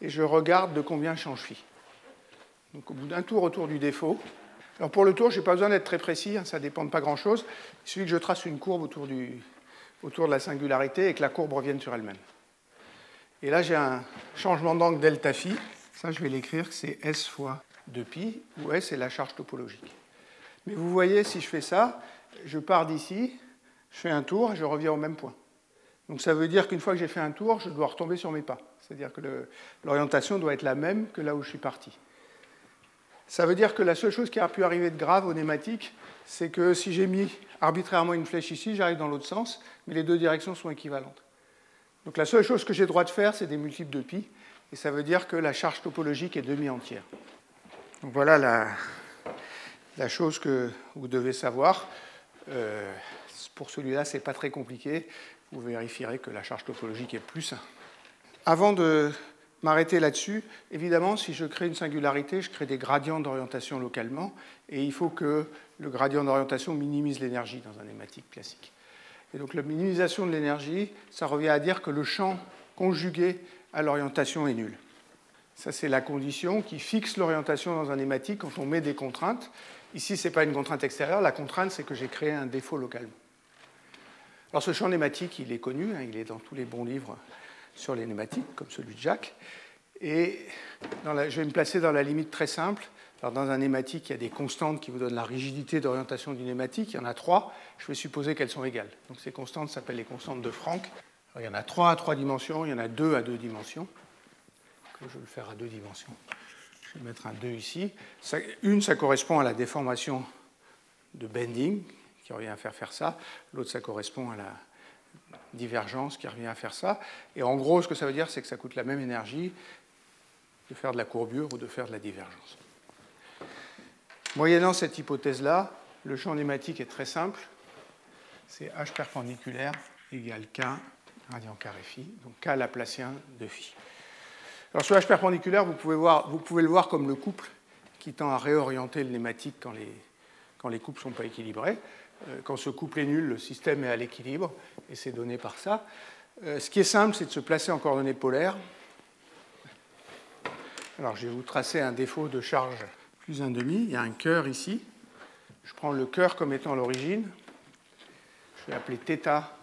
et je regarde de combien change phi. Donc au bout d'un tour autour du défaut, alors pour le tour, je n'ai pas besoin d'être très précis, hein, ça ne dépend de pas grand-chose. Il suffit que je trace une courbe autour, du, autour de la singularité et que la courbe revienne sur elle-même. Et là, j'ai un changement d'angle delta phi ça, je vais l'écrire, c'est S fois 2pi, où S est la charge topologique. Mais vous voyez, si je fais ça, je pars d'ici, je fais un tour et je reviens au même point. Donc ça veut dire qu'une fois que j'ai fait un tour, je dois retomber sur mes pas. C'est-à-dire que l'orientation doit être la même que là où je suis parti. Ça veut dire que la seule chose qui a pu arriver de grave au nématique, c'est que si j'ai mis arbitrairement une flèche ici, j'arrive dans l'autre sens, mais les deux directions sont équivalentes. Donc la seule chose que j'ai droit de faire, c'est des multiples de pi, et ça veut dire que la charge topologique est demi-entière. Donc voilà la, chose que vous devez savoir. Euh, pour celui-là, ce n'est pas très compliqué. Vous vérifierez que la charge topologique est plus. Avant de m'arrêter là-dessus, évidemment, si je crée une singularité, je crée des gradients d'orientation localement, et il faut que le gradient d'orientation minimise l'énergie dans un nématique classique. Et donc la minimisation de l'énergie, ça revient à dire que le champ conjugué l'orientation est nulle. Ça, c'est la condition qui fixe l'orientation dans un hématique quand on met des contraintes. Ici, ce n'est pas une contrainte extérieure. La contrainte, c'est que j'ai créé un défaut localement. Alors, ce champ nématique, il est connu. Hein, il est dans tous les bons livres sur les nématiques, comme celui de Jacques. Et je vais me placer dans la limite très simple. Alors, dans un nématique, il y a des constantes qui vous donnent la rigidité d'orientation du nématique. Il y en a trois. Je vais supposer qu'elles sont égales. Donc, ces constantes s'appellent les constantes de Franck il y en a trois à trois dimensions, il y en a deux à deux dimensions. je vais le faire à deux dimensions. Je vais mettre un 2 ici. une, ça correspond à la déformation de bending, qui revient à faire faire ça. L'autre, ça correspond à la divergence, qui revient à faire ça. Et en gros, ce que ça veut dire, c'est que ça coûte la même énergie de faire de la courbure ou de faire de la divergence. Moyennant cette hypothèse-là, le champ nématique est très simple. C'est h perpendiculaire égale k radian carré phi, donc k laplacien de phi. Alors sur h perpendiculaire, vous pouvez, voir, vous pouvez le voir comme le couple qui tend à réorienter le nématique quand les, quand les couples ne sont pas équilibrés. Euh, quand ce couple est nul, le système est à l'équilibre, et c'est donné par ça. Euh, ce qui est simple, c'est de se placer en coordonnées polaires. Alors je vais vous tracer un défaut de charge plus un demi. Il y a un cœur ici. Je prends le cœur comme étant l'origine. Je vais appeler θ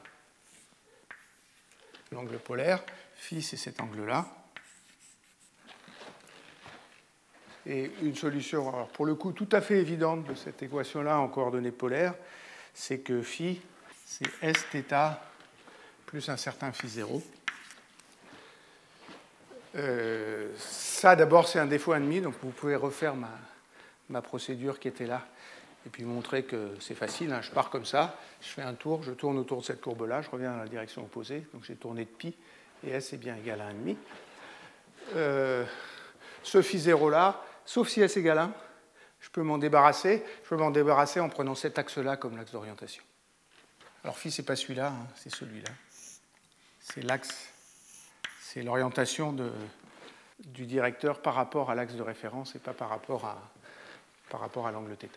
l'angle polaire. Phi, c'est cet angle-là. Et une solution, alors pour le coup, tout à fait évidente de cette équation-là en coordonnées polaires, c'est que phi, c'est s θ plus un certain phi 0. Euh, ça, d'abord, c'est un défaut à demi, donc vous pouvez refaire ma, procédure qui était là et puis montrer que c'est facile. Hein. Je pars comme ça, je fais un tour, je tourne autour de cette courbe-là, je reviens dans la direction opposée, donc j'ai tourné de pi, et s est bien égal à 1,5. Euh, ce phi 0-là, sauf si s égale 1, je peux m'en débarrasser. Je peux m'en débarrasser en prenant cet axe-là comme l'axe d'orientation. Alors phi, ce n'est pas celui-là, hein, c'est celui-là. C'est l'axe, c'est l'orientation du directeur par rapport à l'axe de référence et pas par rapport à, par rapport à l'angle θ.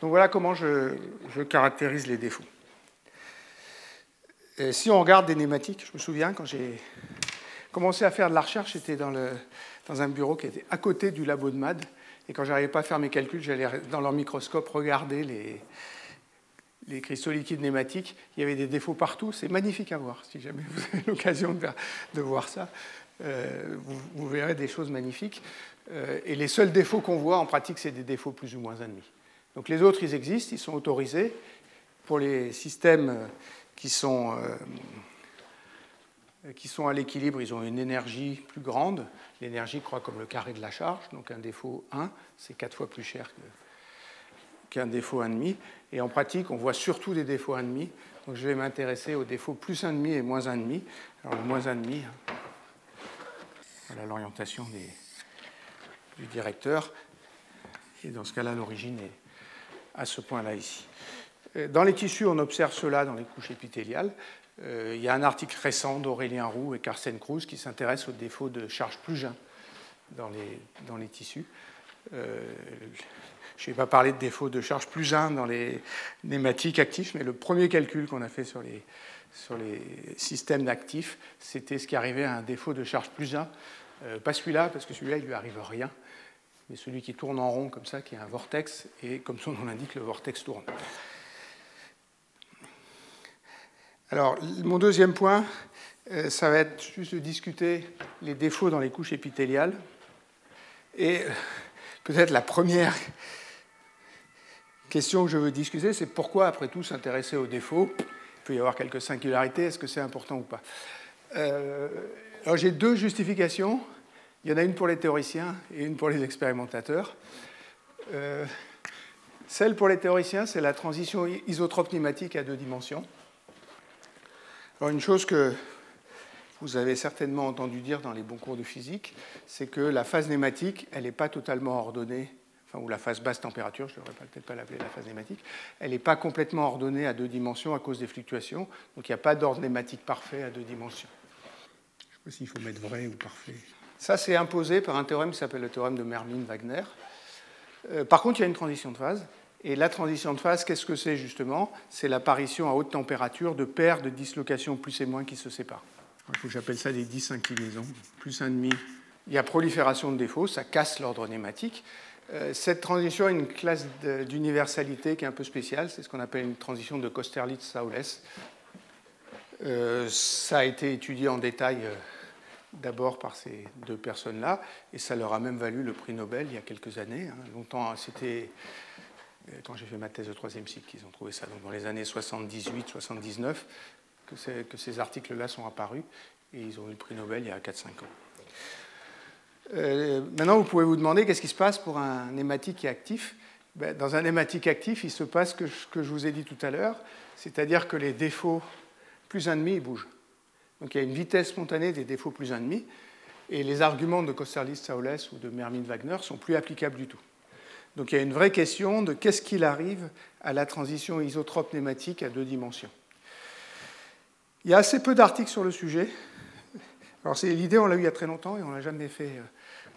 Donc voilà comment je, caractérise les défauts. Si on regarde des nématiques, je me souviens quand j'ai commencé à faire de la recherche, j'étais dans, un bureau qui était à côté du labo de MAD. Et quand j'arrivais pas à faire mes calculs, j'allais dans leur microscope regarder les, cristaux liquides nématiques. Il y avait des défauts partout. C'est magnifique à voir. Si jamais vous avez *laughs* l'occasion de, voir ça, euh, vous, verrez des choses magnifiques. Euh, et les seuls défauts qu'on voit en pratique, c'est des défauts plus ou moins ennemis. Donc les autres, ils existent, ils sont autorisés. Pour les systèmes qui sont, euh, qui sont à l'équilibre, ils ont une énergie plus grande. L'énergie croît comme le carré de la charge, donc un défaut 1, c'est 4 fois plus cher qu'un défaut 1,5. Et en pratique, on voit surtout des défauts 1,5. Donc je vais m'intéresser aux défauts plus 1,5 et moins 1,5. Alors le moins 1,5, voilà l'orientation du directeur. Et dans ce cas-là, l'origine est à ce point-là ici. Euh, dans les tissus, on observe cela dans les couches épithéliales. Euh, il y a un article récent d'Aurélien Roux et Carsten Cruz qui s'intéresse aux défauts de charge plus jeune dans les, dans les tissus. Euh, je ne vais pas parler de défauts de charge plus 1 dans les nématiques actifs, mais le premier calcul qu'on a fait sur les, sur les systèmes d'actifs, c'était ce qui arrivait à un défaut de charge plus 1. pas celui-là, parce que celui-là, il ne lui arrive rien mais celui qui tourne en rond comme ça, qui est un vortex, et comme son nom l'indique, le vortex tourne. Alors, mon deuxième point, euh, ça va être juste de discuter les défauts dans les couches épithéliales. Et peut-être la première question que je veux discuter, c'est pourquoi, après tout, s'intéresser aux défauts? Il peut y avoir quelques singularités, est-ce que c'est important ou pas? Euh, Alors, j'ai deux justifications. Il y en a une pour les théoriciens et une pour les expérimentateurs. Euh, celle pour les théoriciens, c'est la transition isotrope climatique à deux dimensions. Alors une chose que vous avez certainement entendu dire dans les bons cours de physique, c'est que la phase nématique, elle n'est pas totalement ordonnée, enfin, ou la phase basse température, je ne devrais peut-être pas l'appeler la phase nématique, elle n'est pas complètement ordonnée à deux dimensions à cause des fluctuations, donc il n'y a pas d'ordre nématique parfait à deux dimensions. Je ne sais pas s'il faut mettre vrai ou parfait. Ça, c'est imposé par un théorème qui s'appelle le théorème de Merlin-Wagner. Euh, par contre, il y a une transition de phase. Et la transition de phase, qu'est-ce que c'est justement? C'est l'apparition à haute température de paires de dislocations plus et moins qui se séparent. Il faut que j'appelle ça des disinclinaisons. Plus un demi. Il y a prolifération de défauts, ça casse l'ordre nématique. Euh, cette transition a une classe d'universalité qui est un peu spéciale, c'est ce qu'on appelle une transition de Kosterlitz-Saules. Euh, ça a été étudié en détail d'abord par ces deux personnes-là, et ça leur a même valu le prix Nobel il y a quelques années. Hein. Longtemps, c'était euh, quand j'ai fait ma thèse de troisième cycle qu'ils ont trouvé ça, donc dans les années 78-79, que, que, ces articles-là sont apparus, et ils ont eu le prix Nobel il y a 4-5 ans. Euh, maintenant, vous pouvez vous demander qu'est-ce qui se passe pour un nématique qui est actif. Ben, dans un nématique actif, il se passe ce que, que je vous ai dit tout à l'heure, c'est-à-dire que les défauts plus un demi bougent. Donc il y a une vitesse spontanée des défauts plus 1,5. Et les arguments de Kosterlitz-Saules ou de Mermin-Wagner sont plus applicables du tout. Donc il y a une vraie question de qu'est-ce qu'il arrive à la transition isotrope nématique à deux dimensions. Il y a assez peu d'articles sur le sujet. Alors c'est l'idée, on l'a eu il y a très longtemps et on n'a jamais fait, euh,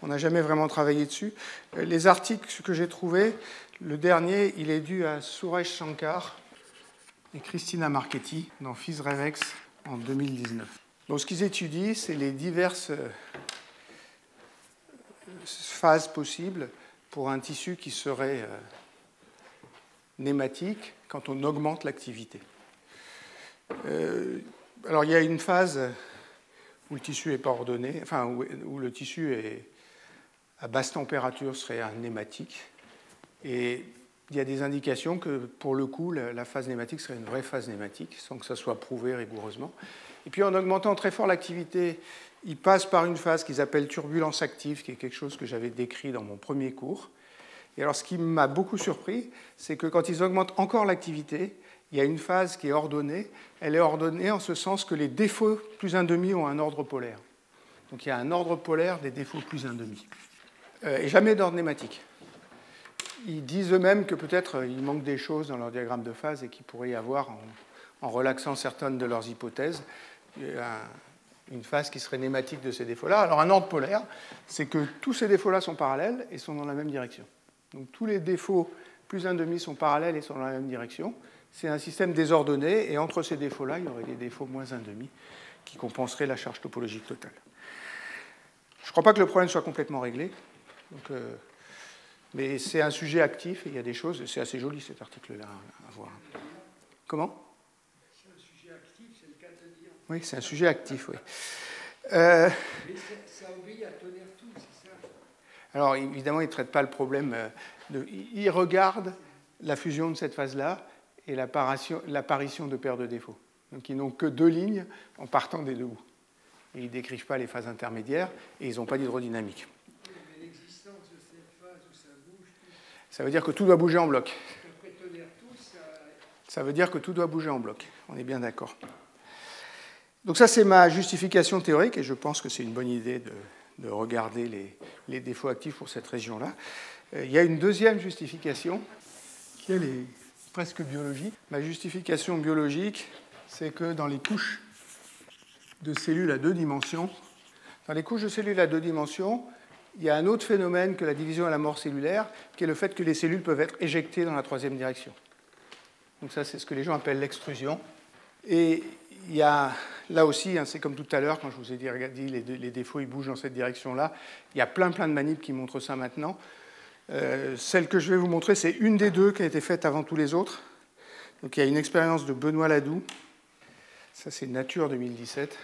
on n'a jamais vraiment travaillé dessus. Euh, les articles que j'ai trouvés, le dernier, il est dû à Suresh Shankar et Christina Marchetti dans Revex en 2019. Donc ce qu'ils étudient, c'est les diverses euh, phases possibles pour un tissu qui serait euh, nématique quand on augmente l'activité. Euh, alors il y a une phase où le tissu n'est pas ordonné, enfin où, le tissu est à basse température serait un nématique. Et il y a des indications que pour le coup, la phase nématique serait une vraie phase nématique, sans que ça soit prouvé rigoureusement. Et puis en augmentant très fort l'activité, il passe par une phase qu'ils appellent turbulence active, qui est quelque chose que j'avais décrit dans mon premier cours. Et alors ce qui m'a beaucoup surpris, c'est que quand ils augmentent encore l'activité, il y a une phase qui est ordonnée. Elle est ordonnée en ce sens que les défauts plus un demi ont un ordre polaire. Donc il y a un ordre polaire des défauts plus un demi. Euh, et jamais d'ordre nématique. Ils disent eux-mêmes que peut-être euh, il manque des choses dans leur diagramme de phase et qu'il pourrait y avoir, en relaxant certaines de leurs hypothèses, une phase qui serait nématique de ces défauts-là. Alors un ordre polaire, c'est que tous ces défauts-là sont parallèles et sont dans la même direction. Donc tous les défauts plus un demi sont parallèles et sont dans la même direction. C'est un système désordonné et entre ces défauts-là, il y aurait des défauts moins un demi qui compenseraient la charge topologique totale. Je ne crois pas que le problème soit complètement réglé. Euh, mais c'est un sujet actif et il y a des choses, c'est assez joli cet article-là à voir. Comment? Oui, c'est un sujet actif, oui. Mais ça, obéit à tonnerre tout, c'est ça Alors, évidemment, il ne traite pas le problème. Euh, de, il regarde la fusion de cette phase-là et l'apparition de paires de défauts. Donc, ils n'ont que deux lignes en partant des deux bouts. Ils ne décrivent pas les phases intermédiaires et ils n'ont pas d'hydrodynamique. Mais l'existence de cette phase où ça bouge. Ça veut dire que tout doit bouger en bloc. Ça veut dire que tout doit bouger en bloc. On est bien d'accord. Donc ça, c'est ma justification théorique, et je pense que c'est une bonne idée de, regarder les, défauts actifs pour cette région-là. Euh, il y a une deuxième justification, qui est presque biologique. Ma justification biologique, c'est que dans les couches de cellules à deux dimensions, dans les couches de cellules à deux dimensions, il y a un autre phénomène que la division à la mort cellulaire, qui est le fait que les cellules peuvent être éjectées dans la troisième direction. Donc ça, c'est ce que les gens appellent l'extrusion. Et il y a là aussi, hein, c'est comme tout à l'heure, quand je vous ai dit, les, défauts, ils bougent dans cette direction-là. Il y a plein, plein de manips qui montrent ça maintenant. Euh, celle que je vais vous montrer, c'est une des deux qui a été faite avant tous les autres. Donc il y a une expérience de Benoît Ladoux. Ça, c'est Nature 2017.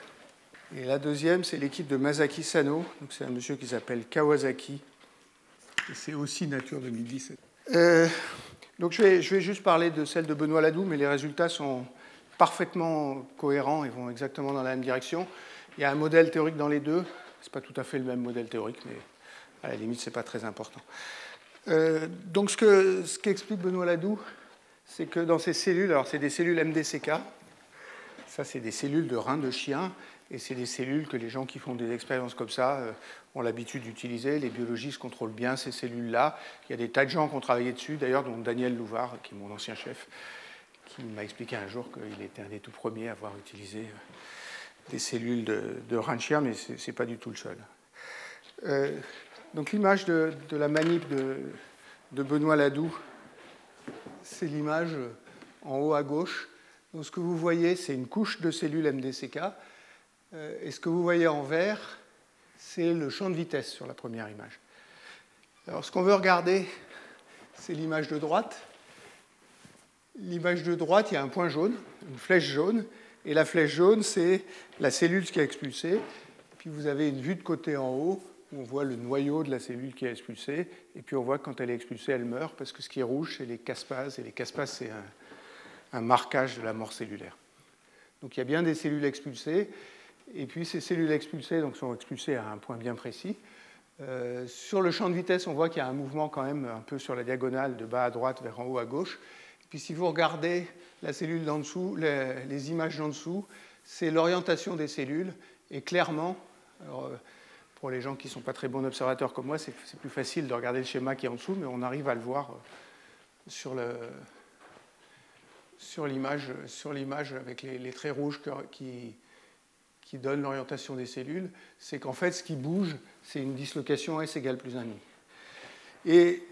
Et la deuxième, c'est l'équipe de Masaki Sano. Donc c'est un monsieur qui s'appelle Kawasaki. Et c'est aussi Nature 2017. Euh, donc je vais, je vais, juste parler de celle de Benoît Ladoux, mais les résultats sont, parfaitement cohérents et vont exactement dans la même direction. Il y a un modèle théorique dans les deux. Ce n'est pas tout à fait le même modèle théorique, mais à la limite, ce n'est pas très important. Euh, donc, ce qu'explique ce qu'explique Benoît Ladoux, c'est que dans ces cellules, alors c'est des cellules MDCK, ça c'est des cellules de reins de chien, et c'est des cellules que les gens qui font des expériences comme ça euh, ont l'habitude d'utiliser. Les biologistes contrôlent bien ces cellules-là. Il y a des tas de gens qui ont travaillé dessus, d'ailleurs, dont Daniel Louvard, qui est mon ancien chef, qui m'a expliqué un jour qu'il était un des tout premiers à avoir utilisé euh, des cellules de, de chien, mais ce n'est pas du tout le seul. Euh, donc l'image de, la manip de, Benoît Ladoux, c'est l'image en haut à gauche. Donc ce que vous voyez, c'est une couche de cellules MDCK. Euh, et ce que vous voyez en vert, c'est le champ de vitesse sur la première image. Alors ce qu'on veut regarder, c'est l'image de droite. L'image de droite, il y a un point jaune, une flèche jaune, et la flèche jaune, c'est la cellule qui a expulsé. Puis vous avez une vue de côté en haut, où on voit le noyau de la cellule qui a expulsé, et puis on voit que quand elle est expulsée, elle meurt, parce que ce qui est rouge, c'est les caspases, et les caspases, c'est un, marquage de la mort cellulaire. Donc il y a bien des cellules expulsées, et puis ces cellules expulsées donc, sont expulsées à un point bien précis. Euh, sur le champ de vitesse, on voit qu'il y a un mouvement quand même un peu sur la diagonale de bas à droite vers en haut à gauche. Puis si vous regardez la cellule d'en dessous, les, images d'en dessous, c'est l'orientation des cellules. Et clairement, euh, pour les gens qui ne sont pas très bons observateurs comme moi, c'est plus facile de regarder le schéma qui est en dessous, mais on arrive à le voir le, sur l'image, sur l'image avec les, traits rouges qui, qui donnent l'orientation des cellules, c'est qu'en fait, ce qui bouge, c'est une dislocation S égale plus 1,5. Et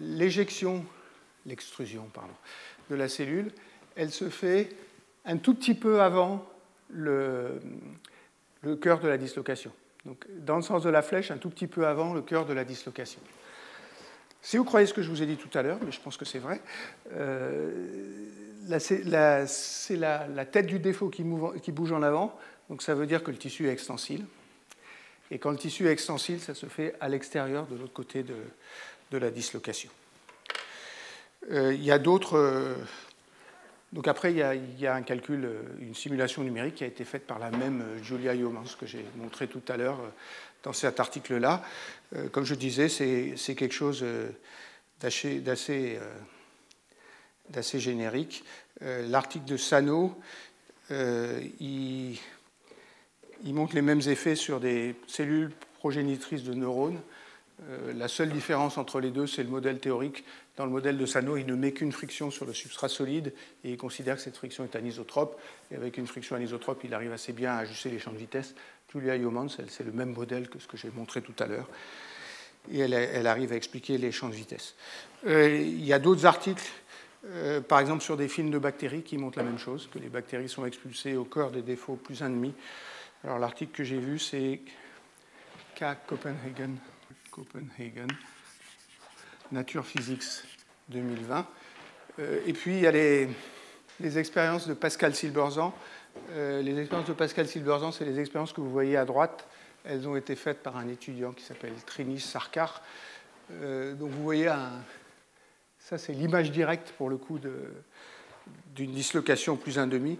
l'éjection, l'extrusion, pardon, de la cellule, elle se fait un tout petit peu avant le, le cœur de la dislocation. Donc, dans le sens de la flèche, un tout petit peu avant le cœur de la dislocation. Si vous croyez ce que je vous ai dit tout à l'heure, mais je pense que c'est vrai, euh, c'est la, tête du défaut qui, bouge en avant, donc ça veut dire que le tissu est extensile. Et quand le tissu est extensile, ça se fait à l'extérieur, de l'autre côté de, la dislocation. Euh, il y a d'autres. Euh, donc après, il y, a, un calcul, une simulation numérique qui a été faite par la même Julia Yeomans que j'ai montré tout à l'heure dans cet article-là. Euh, comme je disais, c'est quelque chose euh, d'assez euh, générique. L'article de Sano, il, il, montre les mêmes effets sur des cellules progénitrices de neurones. la seule différence entre les deux, c'est le modèle théorique. Dans le modèle de Sano, il ne met qu'une friction sur le substrat solide et il considère que cette friction est anisotrope. Et avec une friction anisotrope, il arrive assez bien à ajuster les champs de vitesse. Julia Yeomans, c'est le même modèle que ce que j'ai montré tout à l'heure. Et elle, arrive à expliquer les champs de vitesse. Euh, il y a d'autres articles, euh, par exemple sur des films de bactéries, qui montrent la même chose, que les bactéries sont expulsées au cœur des défauts plus 1,5. Alors l'article que j'ai vu, c'est K. Copenhagen, Nature Physics 2020. Euh, et puis il y a les, expériences de Pascal Silberzan les expériences de Pascal Silberzan, c'est les expériences que vous voyez à droite. Elles ont été faites par un étudiant qui s'appelle Trinis Sarkar. Euh, donc vous voyez, ça c'est l'image directe pour le coup d'une dislocation plus un demi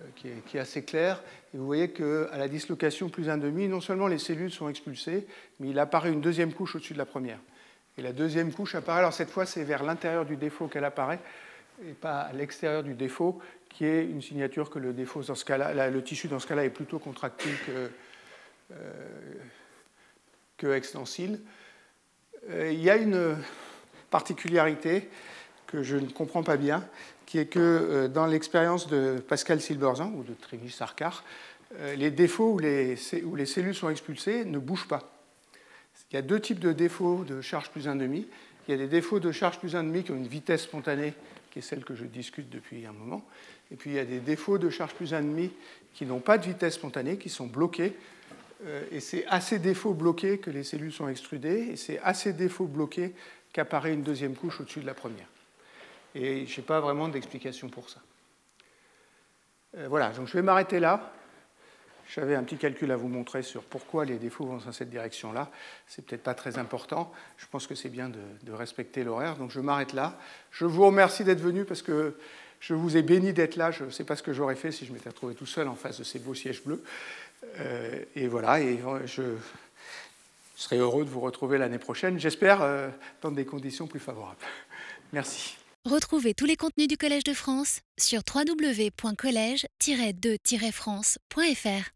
euh, qui est, qui est, assez claire. Vous voyez qu'à la dislocation plus un demi, non seulement les cellules sont expulsées, mais il apparaît une deuxième couche au-dessus de la première. Et la deuxième couche apparaît, alors cette fois c'est vers l'intérieur du défaut qu'elle apparaît, et pas à l'extérieur du défaut, qui est une signature que le défaut dans ce cas-là, le tissu dans ce cas-là est plutôt contractile que, euh, extensile. Euh, il y a une particularité que je ne comprends pas bien, qui est que euh, dans l'expérience de Pascal Silberzan ou de Trévis Sarkar, les défauts où les cellules sont expulsées ne bougent pas. Il y a deux types de défauts de charge plus 1,5. Il y a des défauts de charge plus 1,5 qui ont une vitesse spontanée, qui est celle que je discute depuis un moment. Et puis il y a des défauts de charge plus 1,5 qui n'ont pas de vitesse spontanée, qui sont bloqués. Euh, et c'est à ces défauts bloqués que les cellules sont extrudées, et c'est à ces défauts bloqués qu'apparaît une deuxième couche au-dessus de la première. Et je n'ai pas vraiment d'explication pour ça. Euh, voilà, donc je vais m'arrêter là. J'avais un petit calcul à vous montrer sur pourquoi les défauts vont dans cette direction-là. C'est peut-être pas très important. Je pense que c'est bien de, respecter l'horaire. Donc je m'arrête là. Je vous remercie d'être venu parce que je vous ai béni d'être là. Je ne sais pas ce que j'aurais fait si je m'étais retrouvé tout seul en face de ces beaux sièges bleus. Euh, et voilà, et je serai heureux de vous retrouver l'année prochaine, j'espère, euh, dans des conditions plus favorables. Merci. Retrouvez tous les contenus du Collège de France sur www.colège-2-france.fr.